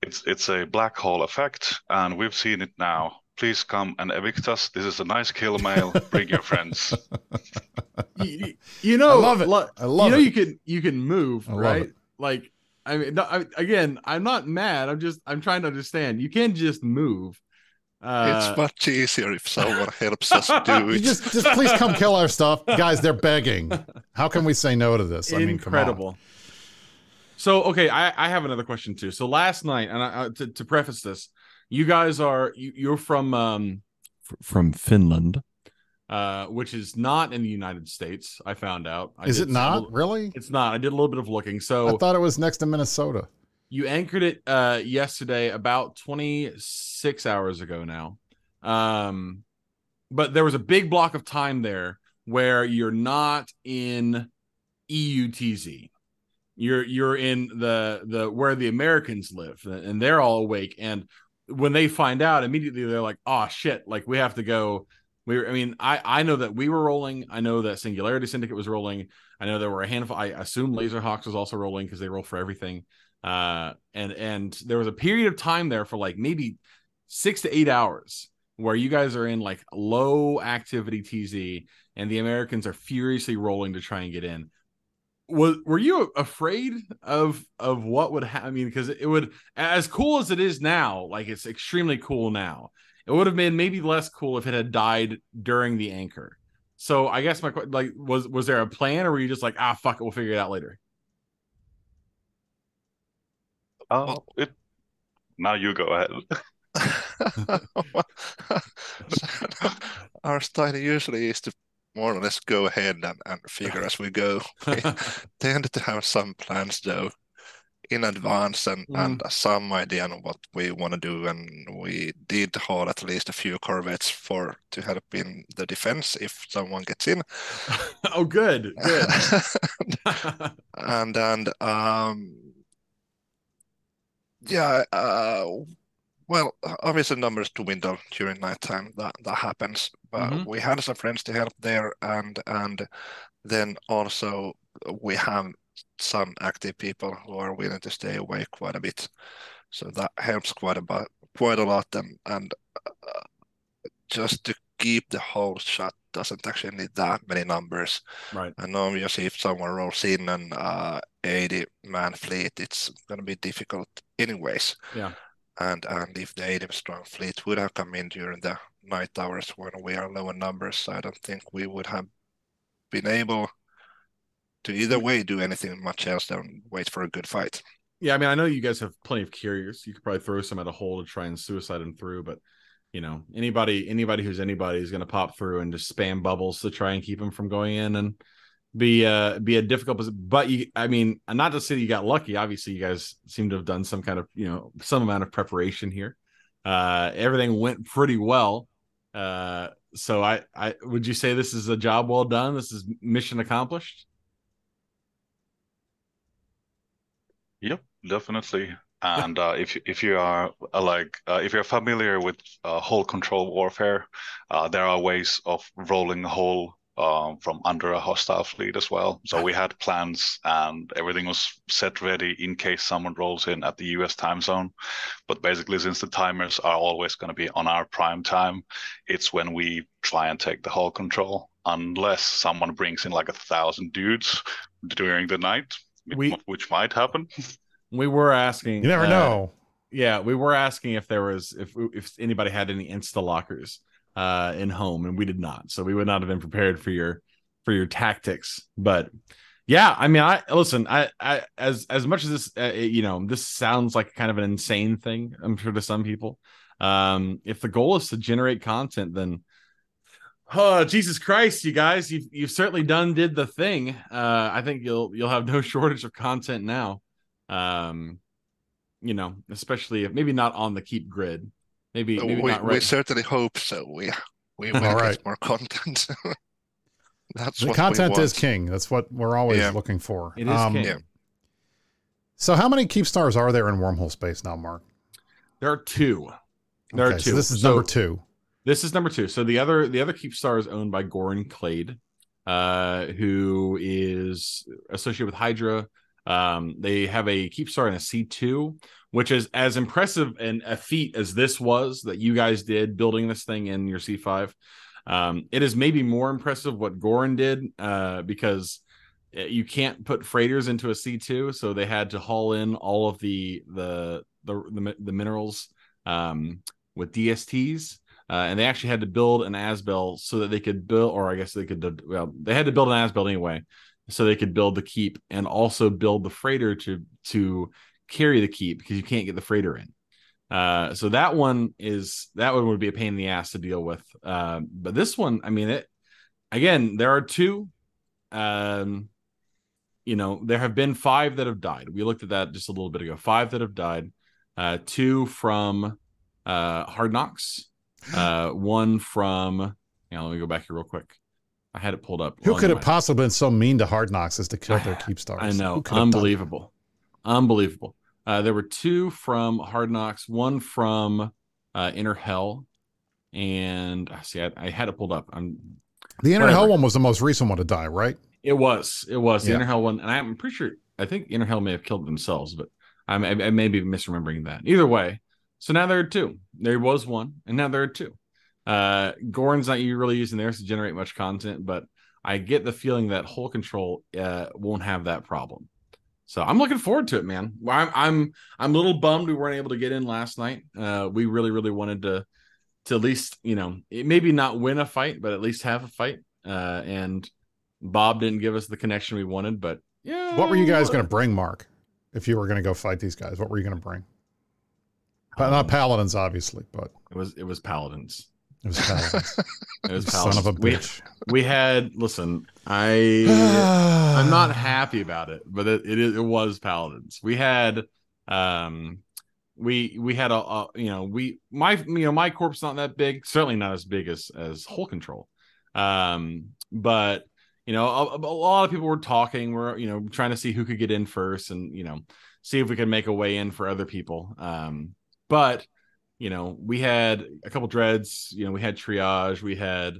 [SPEAKER 4] It's it's a black hole effect, and we've seen it now. Please come and evict us. This is a nice kill mail. Bring your friends.
[SPEAKER 3] you, you know,
[SPEAKER 2] I love it.
[SPEAKER 3] lo-
[SPEAKER 2] I love
[SPEAKER 3] you know,
[SPEAKER 2] it.
[SPEAKER 3] you can you can move,
[SPEAKER 2] I
[SPEAKER 3] right?
[SPEAKER 2] It.
[SPEAKER 3] Like, I mean, no, I, again, I'm not mad. I'm just I'm trying to understand. You can't just move. Uh,
[SPEAKER 5] it's much easier if someone helps us do it.
[SPEAKER 2] just just please come kill our stuff, guys. They're begging. How can we say no to this? I mean, come on.
[SPEAKER 3] incredible. So okay, I, I have another question too. So last night, and I, uh, to, to preface this, you guys are you, you're from um f- from Finland, uh, which is not in the United States. I found out. I
[SPEAKER 2] Is it not
[SPEAKER 3] little-
[SPEAKER 2] really?
[SPEAKER 3] It's not. I did a little bit of looking. So I
[SPEAKER 2] thought it was next to Minnesota.
[SPEAKER 3] you anchored it uh yesterday about 26 hours ago now um but there was a big block of time there where you're not in eutz you're you're in the the where the americans live and they're all awake and when they find out immediately they're like oh shit like we have to go we i mean i i know that we were rolling. I know that singularity syndicate was rolling. I know there were a handful i assume Lazerhawks was also rolling because they roll for everything. Uh and and there was a period of time there for like maybe six to eight hours where you guys are in like low activity tz and the americans are furiously rolling to try and get in. Was were you afraid of of what would happen i mean because it would as cool as it is now like it's extremely cool now it would have been maybe less cool if it had died during the anchor so i guess my like was was there a plan or were you just like ah fuck it we'll figure it out later
[SPEAKER 4] Oh, it. Now you go ahead.
[SPEAKER 5] Our style usually is to more or less go ahead and, and figure as we go. We tend to have some plans though in advance and, and some idea on what we want to do. And we did haul at least a few corvettes for to help in the defense if someone gets in.
[SPEAKER 3] oh good good
[SPEAKER 5] and and um yeah uh well obviously numbers to dwindle during nighttime that that happens but
[SPEAKER 3] Mhm.
[SPEAKER 5] we had some friends to help there and and then also we have some active people who are willing to stay awake quite a bit so that helps quite a bit quite a lot and and uh, just to keep the hole shut doesn't actually need that many numbers
[SPEAKER 3] right
[SPEAKER 5] and obviously, if someone rolls in an uh, 80 man fleet, it's going to be difficult, anyways.
[SPEAKER 3] Yeah.
[SPEAKER 5] And and if the 80 strong fleet would have come in during the night hours when we are low in numbers, I don't think we would have been able to either way do anything much else than wait for a good fight.
[SPEAKER 3] Yeah, I mean, I know you guys have plenty of carriers. You could probably throw some at a hole to try and suicide them through, but you know, anybody anybody who's anybody is going to pop through and just spam bubbles to try and keep them from going in and be uh be a difficult position. But you, I mean, not to say you got lucky. Obviously, you guys seem to have done some kind of you know some amount of preparation here. Uh, everything went pretty well. Uh, so I I would you say this is a job well done? This is mission accomplished.
[SPEAKER 4] Yep, definitely. And uh, if you- if you are uh, like uh, if you're familiar with uh, hole control warfare, uh, there are ways of rolling a hole um, from under a hostile fleet as well. So we had plans and everything was set ready in case someone rolls in at the US time zone. But basically, since the timers are always going to be on our prime time, it's when we try and take the hole control, unless someone brings in like a thousand dudes during the night,
[SPEAKER 3] We-
[SPEAKER 4] which might happen.
[SPEAKER 3] We were asking.
[SPEAKER 2] You never
[SPEAKER 3] uh,
[SPEAKER 2] know.
[SPEAKER 3] Yeah, we were asking if there was if if anybody had any insta lockers uh in home, and we did not. So we would not have been prepared for your for your tactics. But yeah, I mean, I listen. I I as as much as this, uh, you know, this sounds like kind of an insane thing. I'm sure to some people. Um, if the goal is to generate content, then oh Jesus Christ, you guys, you've you've certainly done did the thing. Uh, I think you'll you'll have no shortage of content now. Um, you know, especially if maybe not on the keep grid. Maybe, maybe
[SPEAKER 5] we,
[SPEAKER 3] not
[SPEAKER 5] we certainly hope so. We we will
[SPEAKER 2] All
[SPEAKER 5] get
[SPEAKER 2] right.
[SPEAKER 5] more content. That's
[SPEAKER 2] The
[SPEAKER 5] what
[SPEAKER 2] content
[SPEAKER 5] we
[SPEAKER 2] is king. That's what we're always
[SPEAKER 5] Yeah.
[SPEAKER 2] looking for.
[SPEAKER 3] It is
[SPEAKER 2] Um,
[SPEAKER 3] king.
[SPEAKER 5] yeah.
[SPEAKER 2] So, how many Keepstars are there in wormhole space now, Mark?
[SPEAKER 3] There are two. There
[SPEAKER 2] Okay,
[SPEAKER 3] are
[SPEAKER 2] so
[SPEAKER 3] two.
[SPEAKER 2] this is
[SPEAKER 3] So-
[SPEAKER 2] number two.
[SPEAKER 3] This is number two. So the other the other Keepstar is owned by Goran Clade, uh, who is associated with Hydra. Um, they have a Keepstar and a C two, which is as impressive and a feat as this was that you guys did building this thing in your C five. Um, it is maybe more impressive what Goran did, uh, because uh, you can't put freighters into a C two, so they had to haul in all of the the the the, the minerals um, with DSTs. Uh, and they actually had to build an Azbel so that they could build, or I guess they could, well, they had to build an Azbel anyway, so they could build the keep and also build the freighter to to carry the keep because you can't get the freighter in. Uh, so that one is that one would be a pain in the ass to deal with. Uh, but this one, I mean, it again, there are two. Um, you know, there have been five that have died. We looked at that just a little bit ago. Five that have died. Uh, two from uh, Hard Knocks. Uh, one from. Yeah, let me go back here real quick. I had it pulled up.
[SPEAKER 2] Who could have possibly been so mean to Hard Knocks as to kill their Keepstars?
[SPEAKER 3] I know,
[SPEAKER 2] Who could have done
[SPEAKER 3] unbelievable, unbelievable. Uh, there were two from Hard Knocks, one from uh, Inner Hell, and see. I, I had it pulled up. I'm.
[SPEAKER 2] The Inner
[SPEAKER 3] whatever.
[SPEAKER 2] Hell one was the most recent one to die, right?
[SPEAKER 3] It was. It was the
[SPEAKER 2] Yeah.
[SPEAKER 3] Inner Hell one, and I'm pretty sure. I think Inner Hell may have killed themselves, but I'm, I, I may be misremembering that. Either way, so now there are two. There was one, and now there are two. Uh, Goran's not really using theirs to generate much content, but I get the feeling that Hole Control uh, won't have that problem. So I'm looking forward to it, man. I'm I'm I'm a little bummed we weren't able to get in last night. Uh, we really really wanted to to at least you know maybe not win a fight, but at least have a fight. Uh, and Bob didn't give us the connection we wanted, but yeah.
[SPEAKER 2] What were you guys going to bring, Mark? If you were going to go fight these guys, what were you going to bring?
[SPEAKER 3] Um,
[SPEAKER 2] Not paladins, obviously, but
[SPEAKER 3] It was it was paladins.
[SPEAKER 2] it was paladins.
[SPEAKER 3] It was paladins.
[SPEAKER 2] Son of a bitch.
[SPEAKER 3] We, had listen. I I'm not happy about it, but it, it it was paladins. We had um we we had a, a you know we my you know my corp's not that big, certainly not as big as as Hole Control. Um but you know a, a lot of people were talking we're you know trying to see who could get in first and you know see if we could make a way in for other people. Um but you know we had a couple dreads, you know we had triage, we had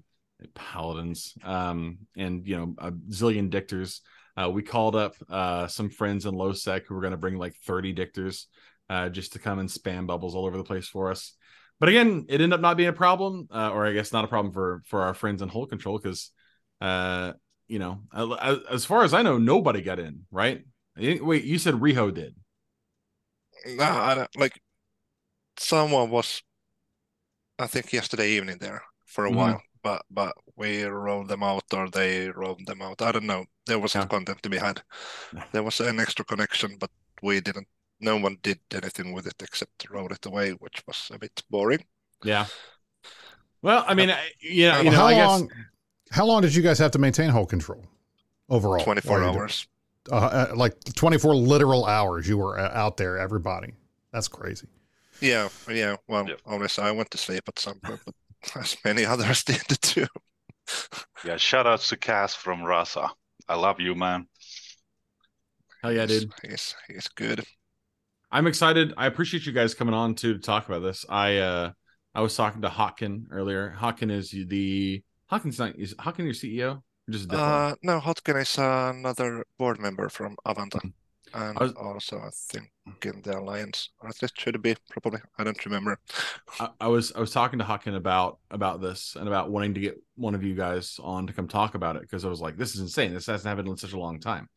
[SPEAKER 3] paladins um and you know a zillion dictors. Uh we called up uh some friends in low sec who were going to bring like 30 dictors uh just to come and spam bubbles all over the place for us. But again it ended up not being a problem uh, or i guess not a problem for for our friends in Hole Control because uh you know as, far as i know nobody got in right? Wait you said riho did.
[SPEAKER 5] Don't, like someone was, I think yesterday evening there for a
[SPEAKER 3] Mhm.
[SPEAKER 5] while, but but we rolled them out or they rolled them out. I don't know. There was
[SPEAKER 3] Yeah.
[SPEAKER 5] content to be had. There was an extra connection, but we didn't. No one did anything with it except roll it away, which was a bit boring.
[SPEAKER 3] yeah well i mean I, yeah you know
[SPEAKER 2] how
[SPEAKER 3] i guess
[SPEAKER 2] long? How long did you guys have to maintain hole control overall?
[SPEAKER 5] 24
[SPEAKER 2] while you did-
[SPEAKER 5] hours.
[SPEAKER 2] Uh, uh, like 24 literal hours you were uh, out there, everybody. That's crazy.
[SPEAKER 5] Yeah, yeah. Well,
[SPEAKER 4] Yeah.
[SPEAKER 5] obviously I went to sleep at some point, but as many others did too.
[SPEAKER 4] Yeah, shout outs to Cass from Rasa. I love you, man.
[SPEAKER 3] hell yeah
[SPEAKER 5] He's-
[SPEAKER 3] dude
[SPEAKER 5] He's he's good.
[SPEAKER 3] I'm excited. I appreciate you guys coming on to talk about this. I uh I was talking to Hawken earlier. Hawken is the Hawken's not is Hawken your CEO? Just
[SPEAKER 5] Uh, no, Hotkin is another board member from Avanto, and
[SPEAKER 3] I
[SPEAKER 5] also I think in the Alliance. Least should be probably. I don't remember.
[SPEAKER 3] I, I was I was talking to Hawkin about about this and about wanting to get one of you guys on to come talk about it because I was like, this is insane. This hasn't happened in such a long time.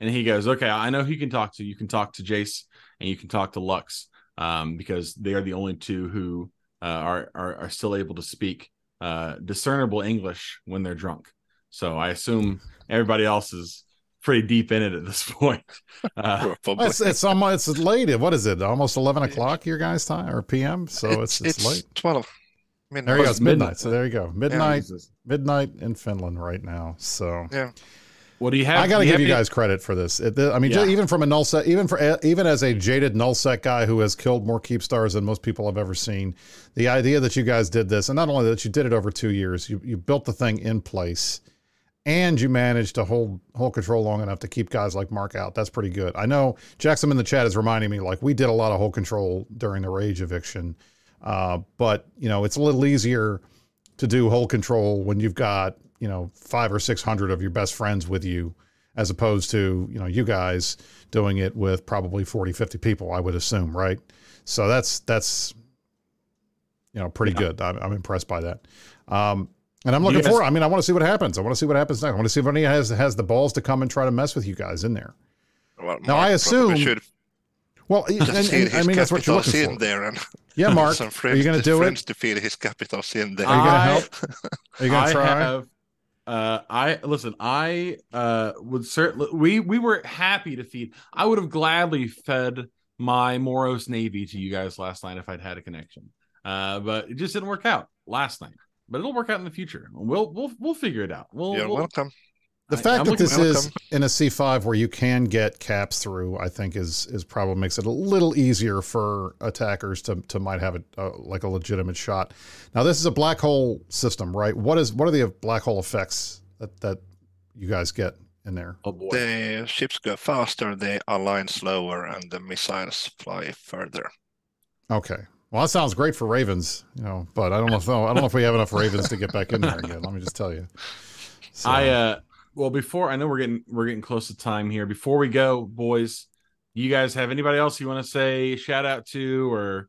[SPEAKER 3] And he goes, okay, I know who you can talk to. You can talk to Jace and you can talk to Lux um, because they are the only two who uh, are, are are still able to speak uh, discernible English when they're drunk. So I assume everybody else is pretty deep in it at this point. Uh,
[SPEAKER 2] It's it's almost it's late. What is it? Almost eleven o'clock your guys' time or PM? So it's it's, late.
[SPEAKER 5] twelve.
[SPEAKER 2] There you
[SPEAKER 5] Midnight.
[SPEAKER 2] go.
[SPEAKER 3] it's
[SPEAKER 2] It's midnight.
[SPEAKER 3] midnight.
[SPEAKER 2] So there you go. Midnight.
[SPEAKER 3] Jesus.
[SPEAKER 2] Midnight in Finland right now. So
[SPEAKER 5] Yeah.
[SPEAKER 3] What do you have?
[SPEAKER 2] I got to
[SPEAKER 3] do
[SPEAKER 2] give you
[SPEAKER 3] have
[SPEAKER 2] guys credit for this. It, I mean, ju-
[SPEAKER 3] Yeah.
[SPEAKER 2] even from a nullsec, even for even as a jaded nullsec guy who has killed more Keepstars than most people I've ever seen, the idea that you guys did this, and not only that you did it over two years, you you built the thing in place, and you managed to hold hold control long enough to keep guys like Mark out. That's pretty good. I know Jackson in the chat is reminding me like we did a lot of hold control during the rage eviction, uh, but you know it's a little easier to do hold control when you've got you know five or six hundred of your best friends with you as opposed to you know you guys doing it with probably 40 50 people i would assume right? So that's that's you know pretty good. I'm, I'm impressed by that. Um and i'm looking
[SPEAKER 3] guys-
[SPEAKER 2] for i mean i want to see what happens. I want to see what happens next. I want to see if anyone has has the balls to come and try to mess with you guys in there.
[SPEAKER 5] Well,
[SPEAKER 2] Now,
[SPEAKER 5] Mark
[SPEAKER 2] I assume-
[SPEAKER 5] should.
[SPEAKER 2] Well and, and- and, i mean that's what you're
[SPEAKER 5] capitals
[SPEAKER 2] looking
[SPEAKER 5] in
[SPEAKER 2] for.
[SPEAKER 5] there and
[SPEAKER 2] yeah mark
[SPEAKER 5] some
[SPEAKER 2] are you going to do
[SPEAKER 5] friends
[SPEAKER 2] it
[SPEAKER 5] to feel his capitals in there.
[SPEAKER 2] are you going to help? Are you going to try?
[SPEAKER 3] have uh I listen, I uh would certainly we we were happy to feed. I would have gladly fed my Moros Navy to you guys last night if I'd had a connection. Uh but it just didn't work out last night. But it'll work out in the future. We'll we'll we'll figure it out. We'll,
[SPEAKER 5] You're
[SPEAKER 3] we'll
[SPEAKER 5] welcome.
[SPEAKER 2] The
[SPEAKER 3] I-
[SPEAKER 2] fact
[SPEAKER 3] I'm
[SPEAKER 2] that this
[SPEAKER 3] forward-
[SPEAKER 2] is in a C5 where you can get caps through, I think is is probably makes it a little easier for attackers to to might have a uh, like a legitimate shot. Now this is a black hole system, right? What is what are the black hole effects that that you guys get in there?
[SPEAKER 3] Oh boy.
[SPEAKER 5] The ships go faster, they align slower, and the missiles fly further.
[SPEAKER 2] Okay. Well, that sounds great for Ravens, you know, but I don't know if I don't know if we have enough Ravens to get back in there again. Let me just tell you. So,
[SPEAKER 3] I uh well before I know we're getting we're getting close to time here. Before we go, boys, you guys have anybody else you want to say shout out to or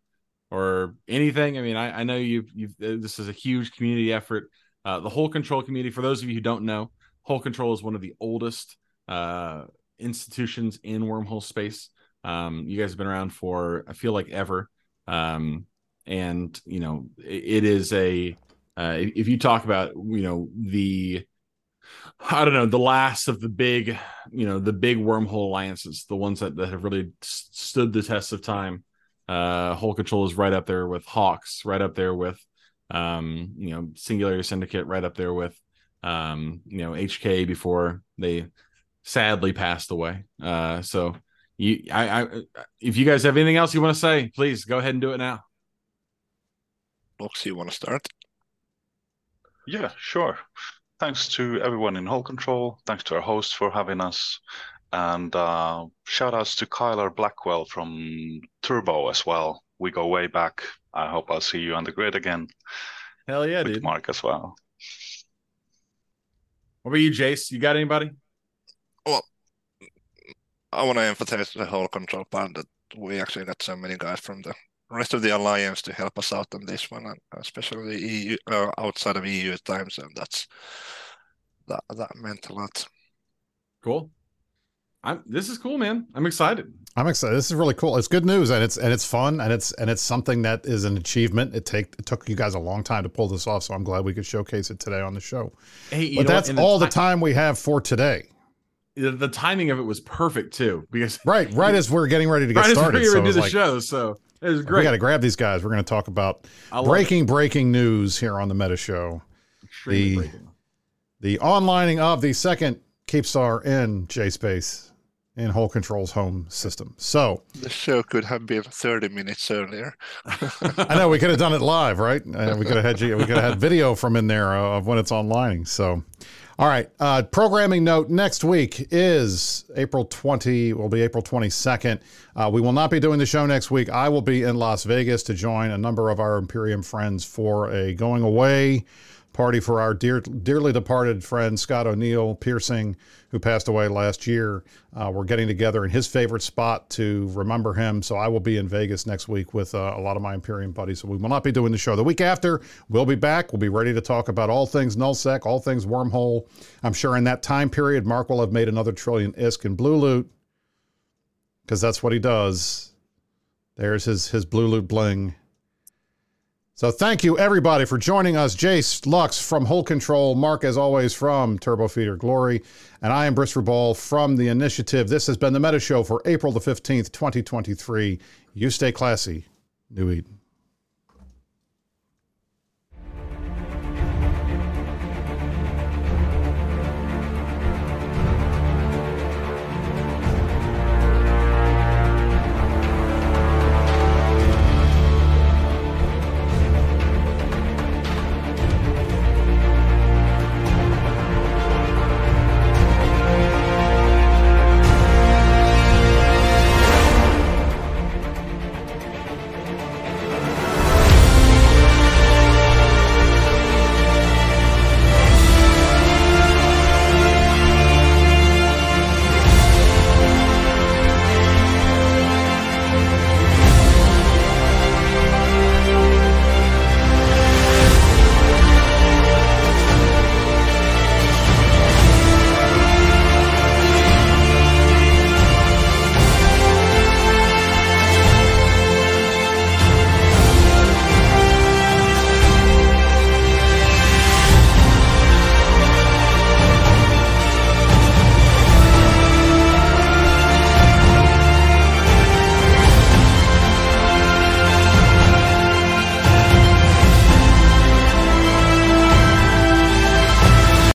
[SPEAKER 3] or anything? I mean, I, I know you've you've uh, this is a huge community effort. Uh, the Hole Control community, for those of you who don't know, Hole Control is one of the oldest uh institutions in wormhole space. Um, you guys have been around for I feel like ever. Um, and you know, it, it is a uh, if you talk about you know the I don't know the last of the big you know the big wormhole alliances, the ones that, that have really stood the test of time. Uh, Hole Control is right up there with Hawks, right up there with um, you know Singularity Syndicate, right up there with um, you know HK before they sadly passed away. Uh, so you, I, I, if you guys have anything else you want to say, please go ahead and do it now.
[SPEAKER 5] Lux, you want to start?
[SPEAKER 4] Yeah, sure. Thanks to everyone in Hole Control. Thanks to our host for having us. And uh, shout outs to Kyler Blackwell from Turbo as well. We go way back. I hope I'll see you on the grid again
[SPEAKER 3] Hell yeah,
[SPEAKER 4] with
[SPEAKER 3] dude.
[SPEAKER 4] Mark as well.
[SPEAKER 3] What about you, Jace? You got anybody?
[SPEAKER 5] I want to emphasize the Hole Control part that we actually got so many guys from the rest of the alliance to help us out on this one, and especially the EU uh, outside of EU at times, and that's that that meant a lot.
[SPEAKER 3] Cool. I'm. This is cool, man. I'm excited.
[SPEAKER 2] I'm excited. This is really cool. It's good news and it's and it's fun and it's and it's something that is an achievement. It take it took you guys a long time to pull this off, so I'm glad we could showcase it today on the show.
[SPEAKER 3] Hey, you
[SPEAKER 2] But
[SPEAKER 3] know
[SPEAKER 2] that's
[SPEAKER 3] And
[SPEAKER 2] all the
[SPEAKER 3] ti-
[SPEAKER 2] time we have for today.
[SPEAKER 3] The, the timing of it was perfect too, because
[SPEAKER 2] Right, right as we're getting ready to get
[SPEAKER 3] right as we
[SPEAKER 2] started. So
[SPEAKER 3] gonna do the
[SPEAKER 2] like,
[SPEAKER 3] show, so it was great we
[SPEAKER 2] got to grab these guys. We're going to talk about
[SPEAKER 3] I love
[SPEAKER 2] breaking breaking news here on the Meta Show.
[SPEAKER 3] Extremely
[SPEAKER 2] the-
[SPEAKER 3] breaking.
[SPEAKER 2] The onlining of the second Keepstar in J Space in Hole Control's home system. So
[SPEAKER 5] The show could have been 30 minutes earlier.
[SPEAKER 2] I know we could have done it live, right? Uh, we could have had we could have had video from in there uh, of when it's onlining So, all right. Uh, programming note: next week is April twenty. Will be April twenty second. Uh, we will not be doing the show next week. I will be in Las Vegas to join a number of our Imperium friends for a going away party for our dear, dearly departed friend Scott O'Neill Piercing, who passed away last year. Uh, we're getting together in his favorite spot to remember him. So I will be in Vegas next week with uh, a lot of my Imperium buddies. So we will not be doing the show. The week after, we'll be back. We'll be ready to talk about all things nullsec, all things wormhole. I'm sure in that time period, Mark will have made another trillion ISK in blue loot because that's what he does. There's his his blue loot bling. So thank you everybody for joining us. Jace Lux from Hole Control, Mark as always from Turbo Feeder Glory, and I am Brisc Rubal from the Initiative. This has been the Meta Show for April the 15th, 2023. You stay classy, New Eden.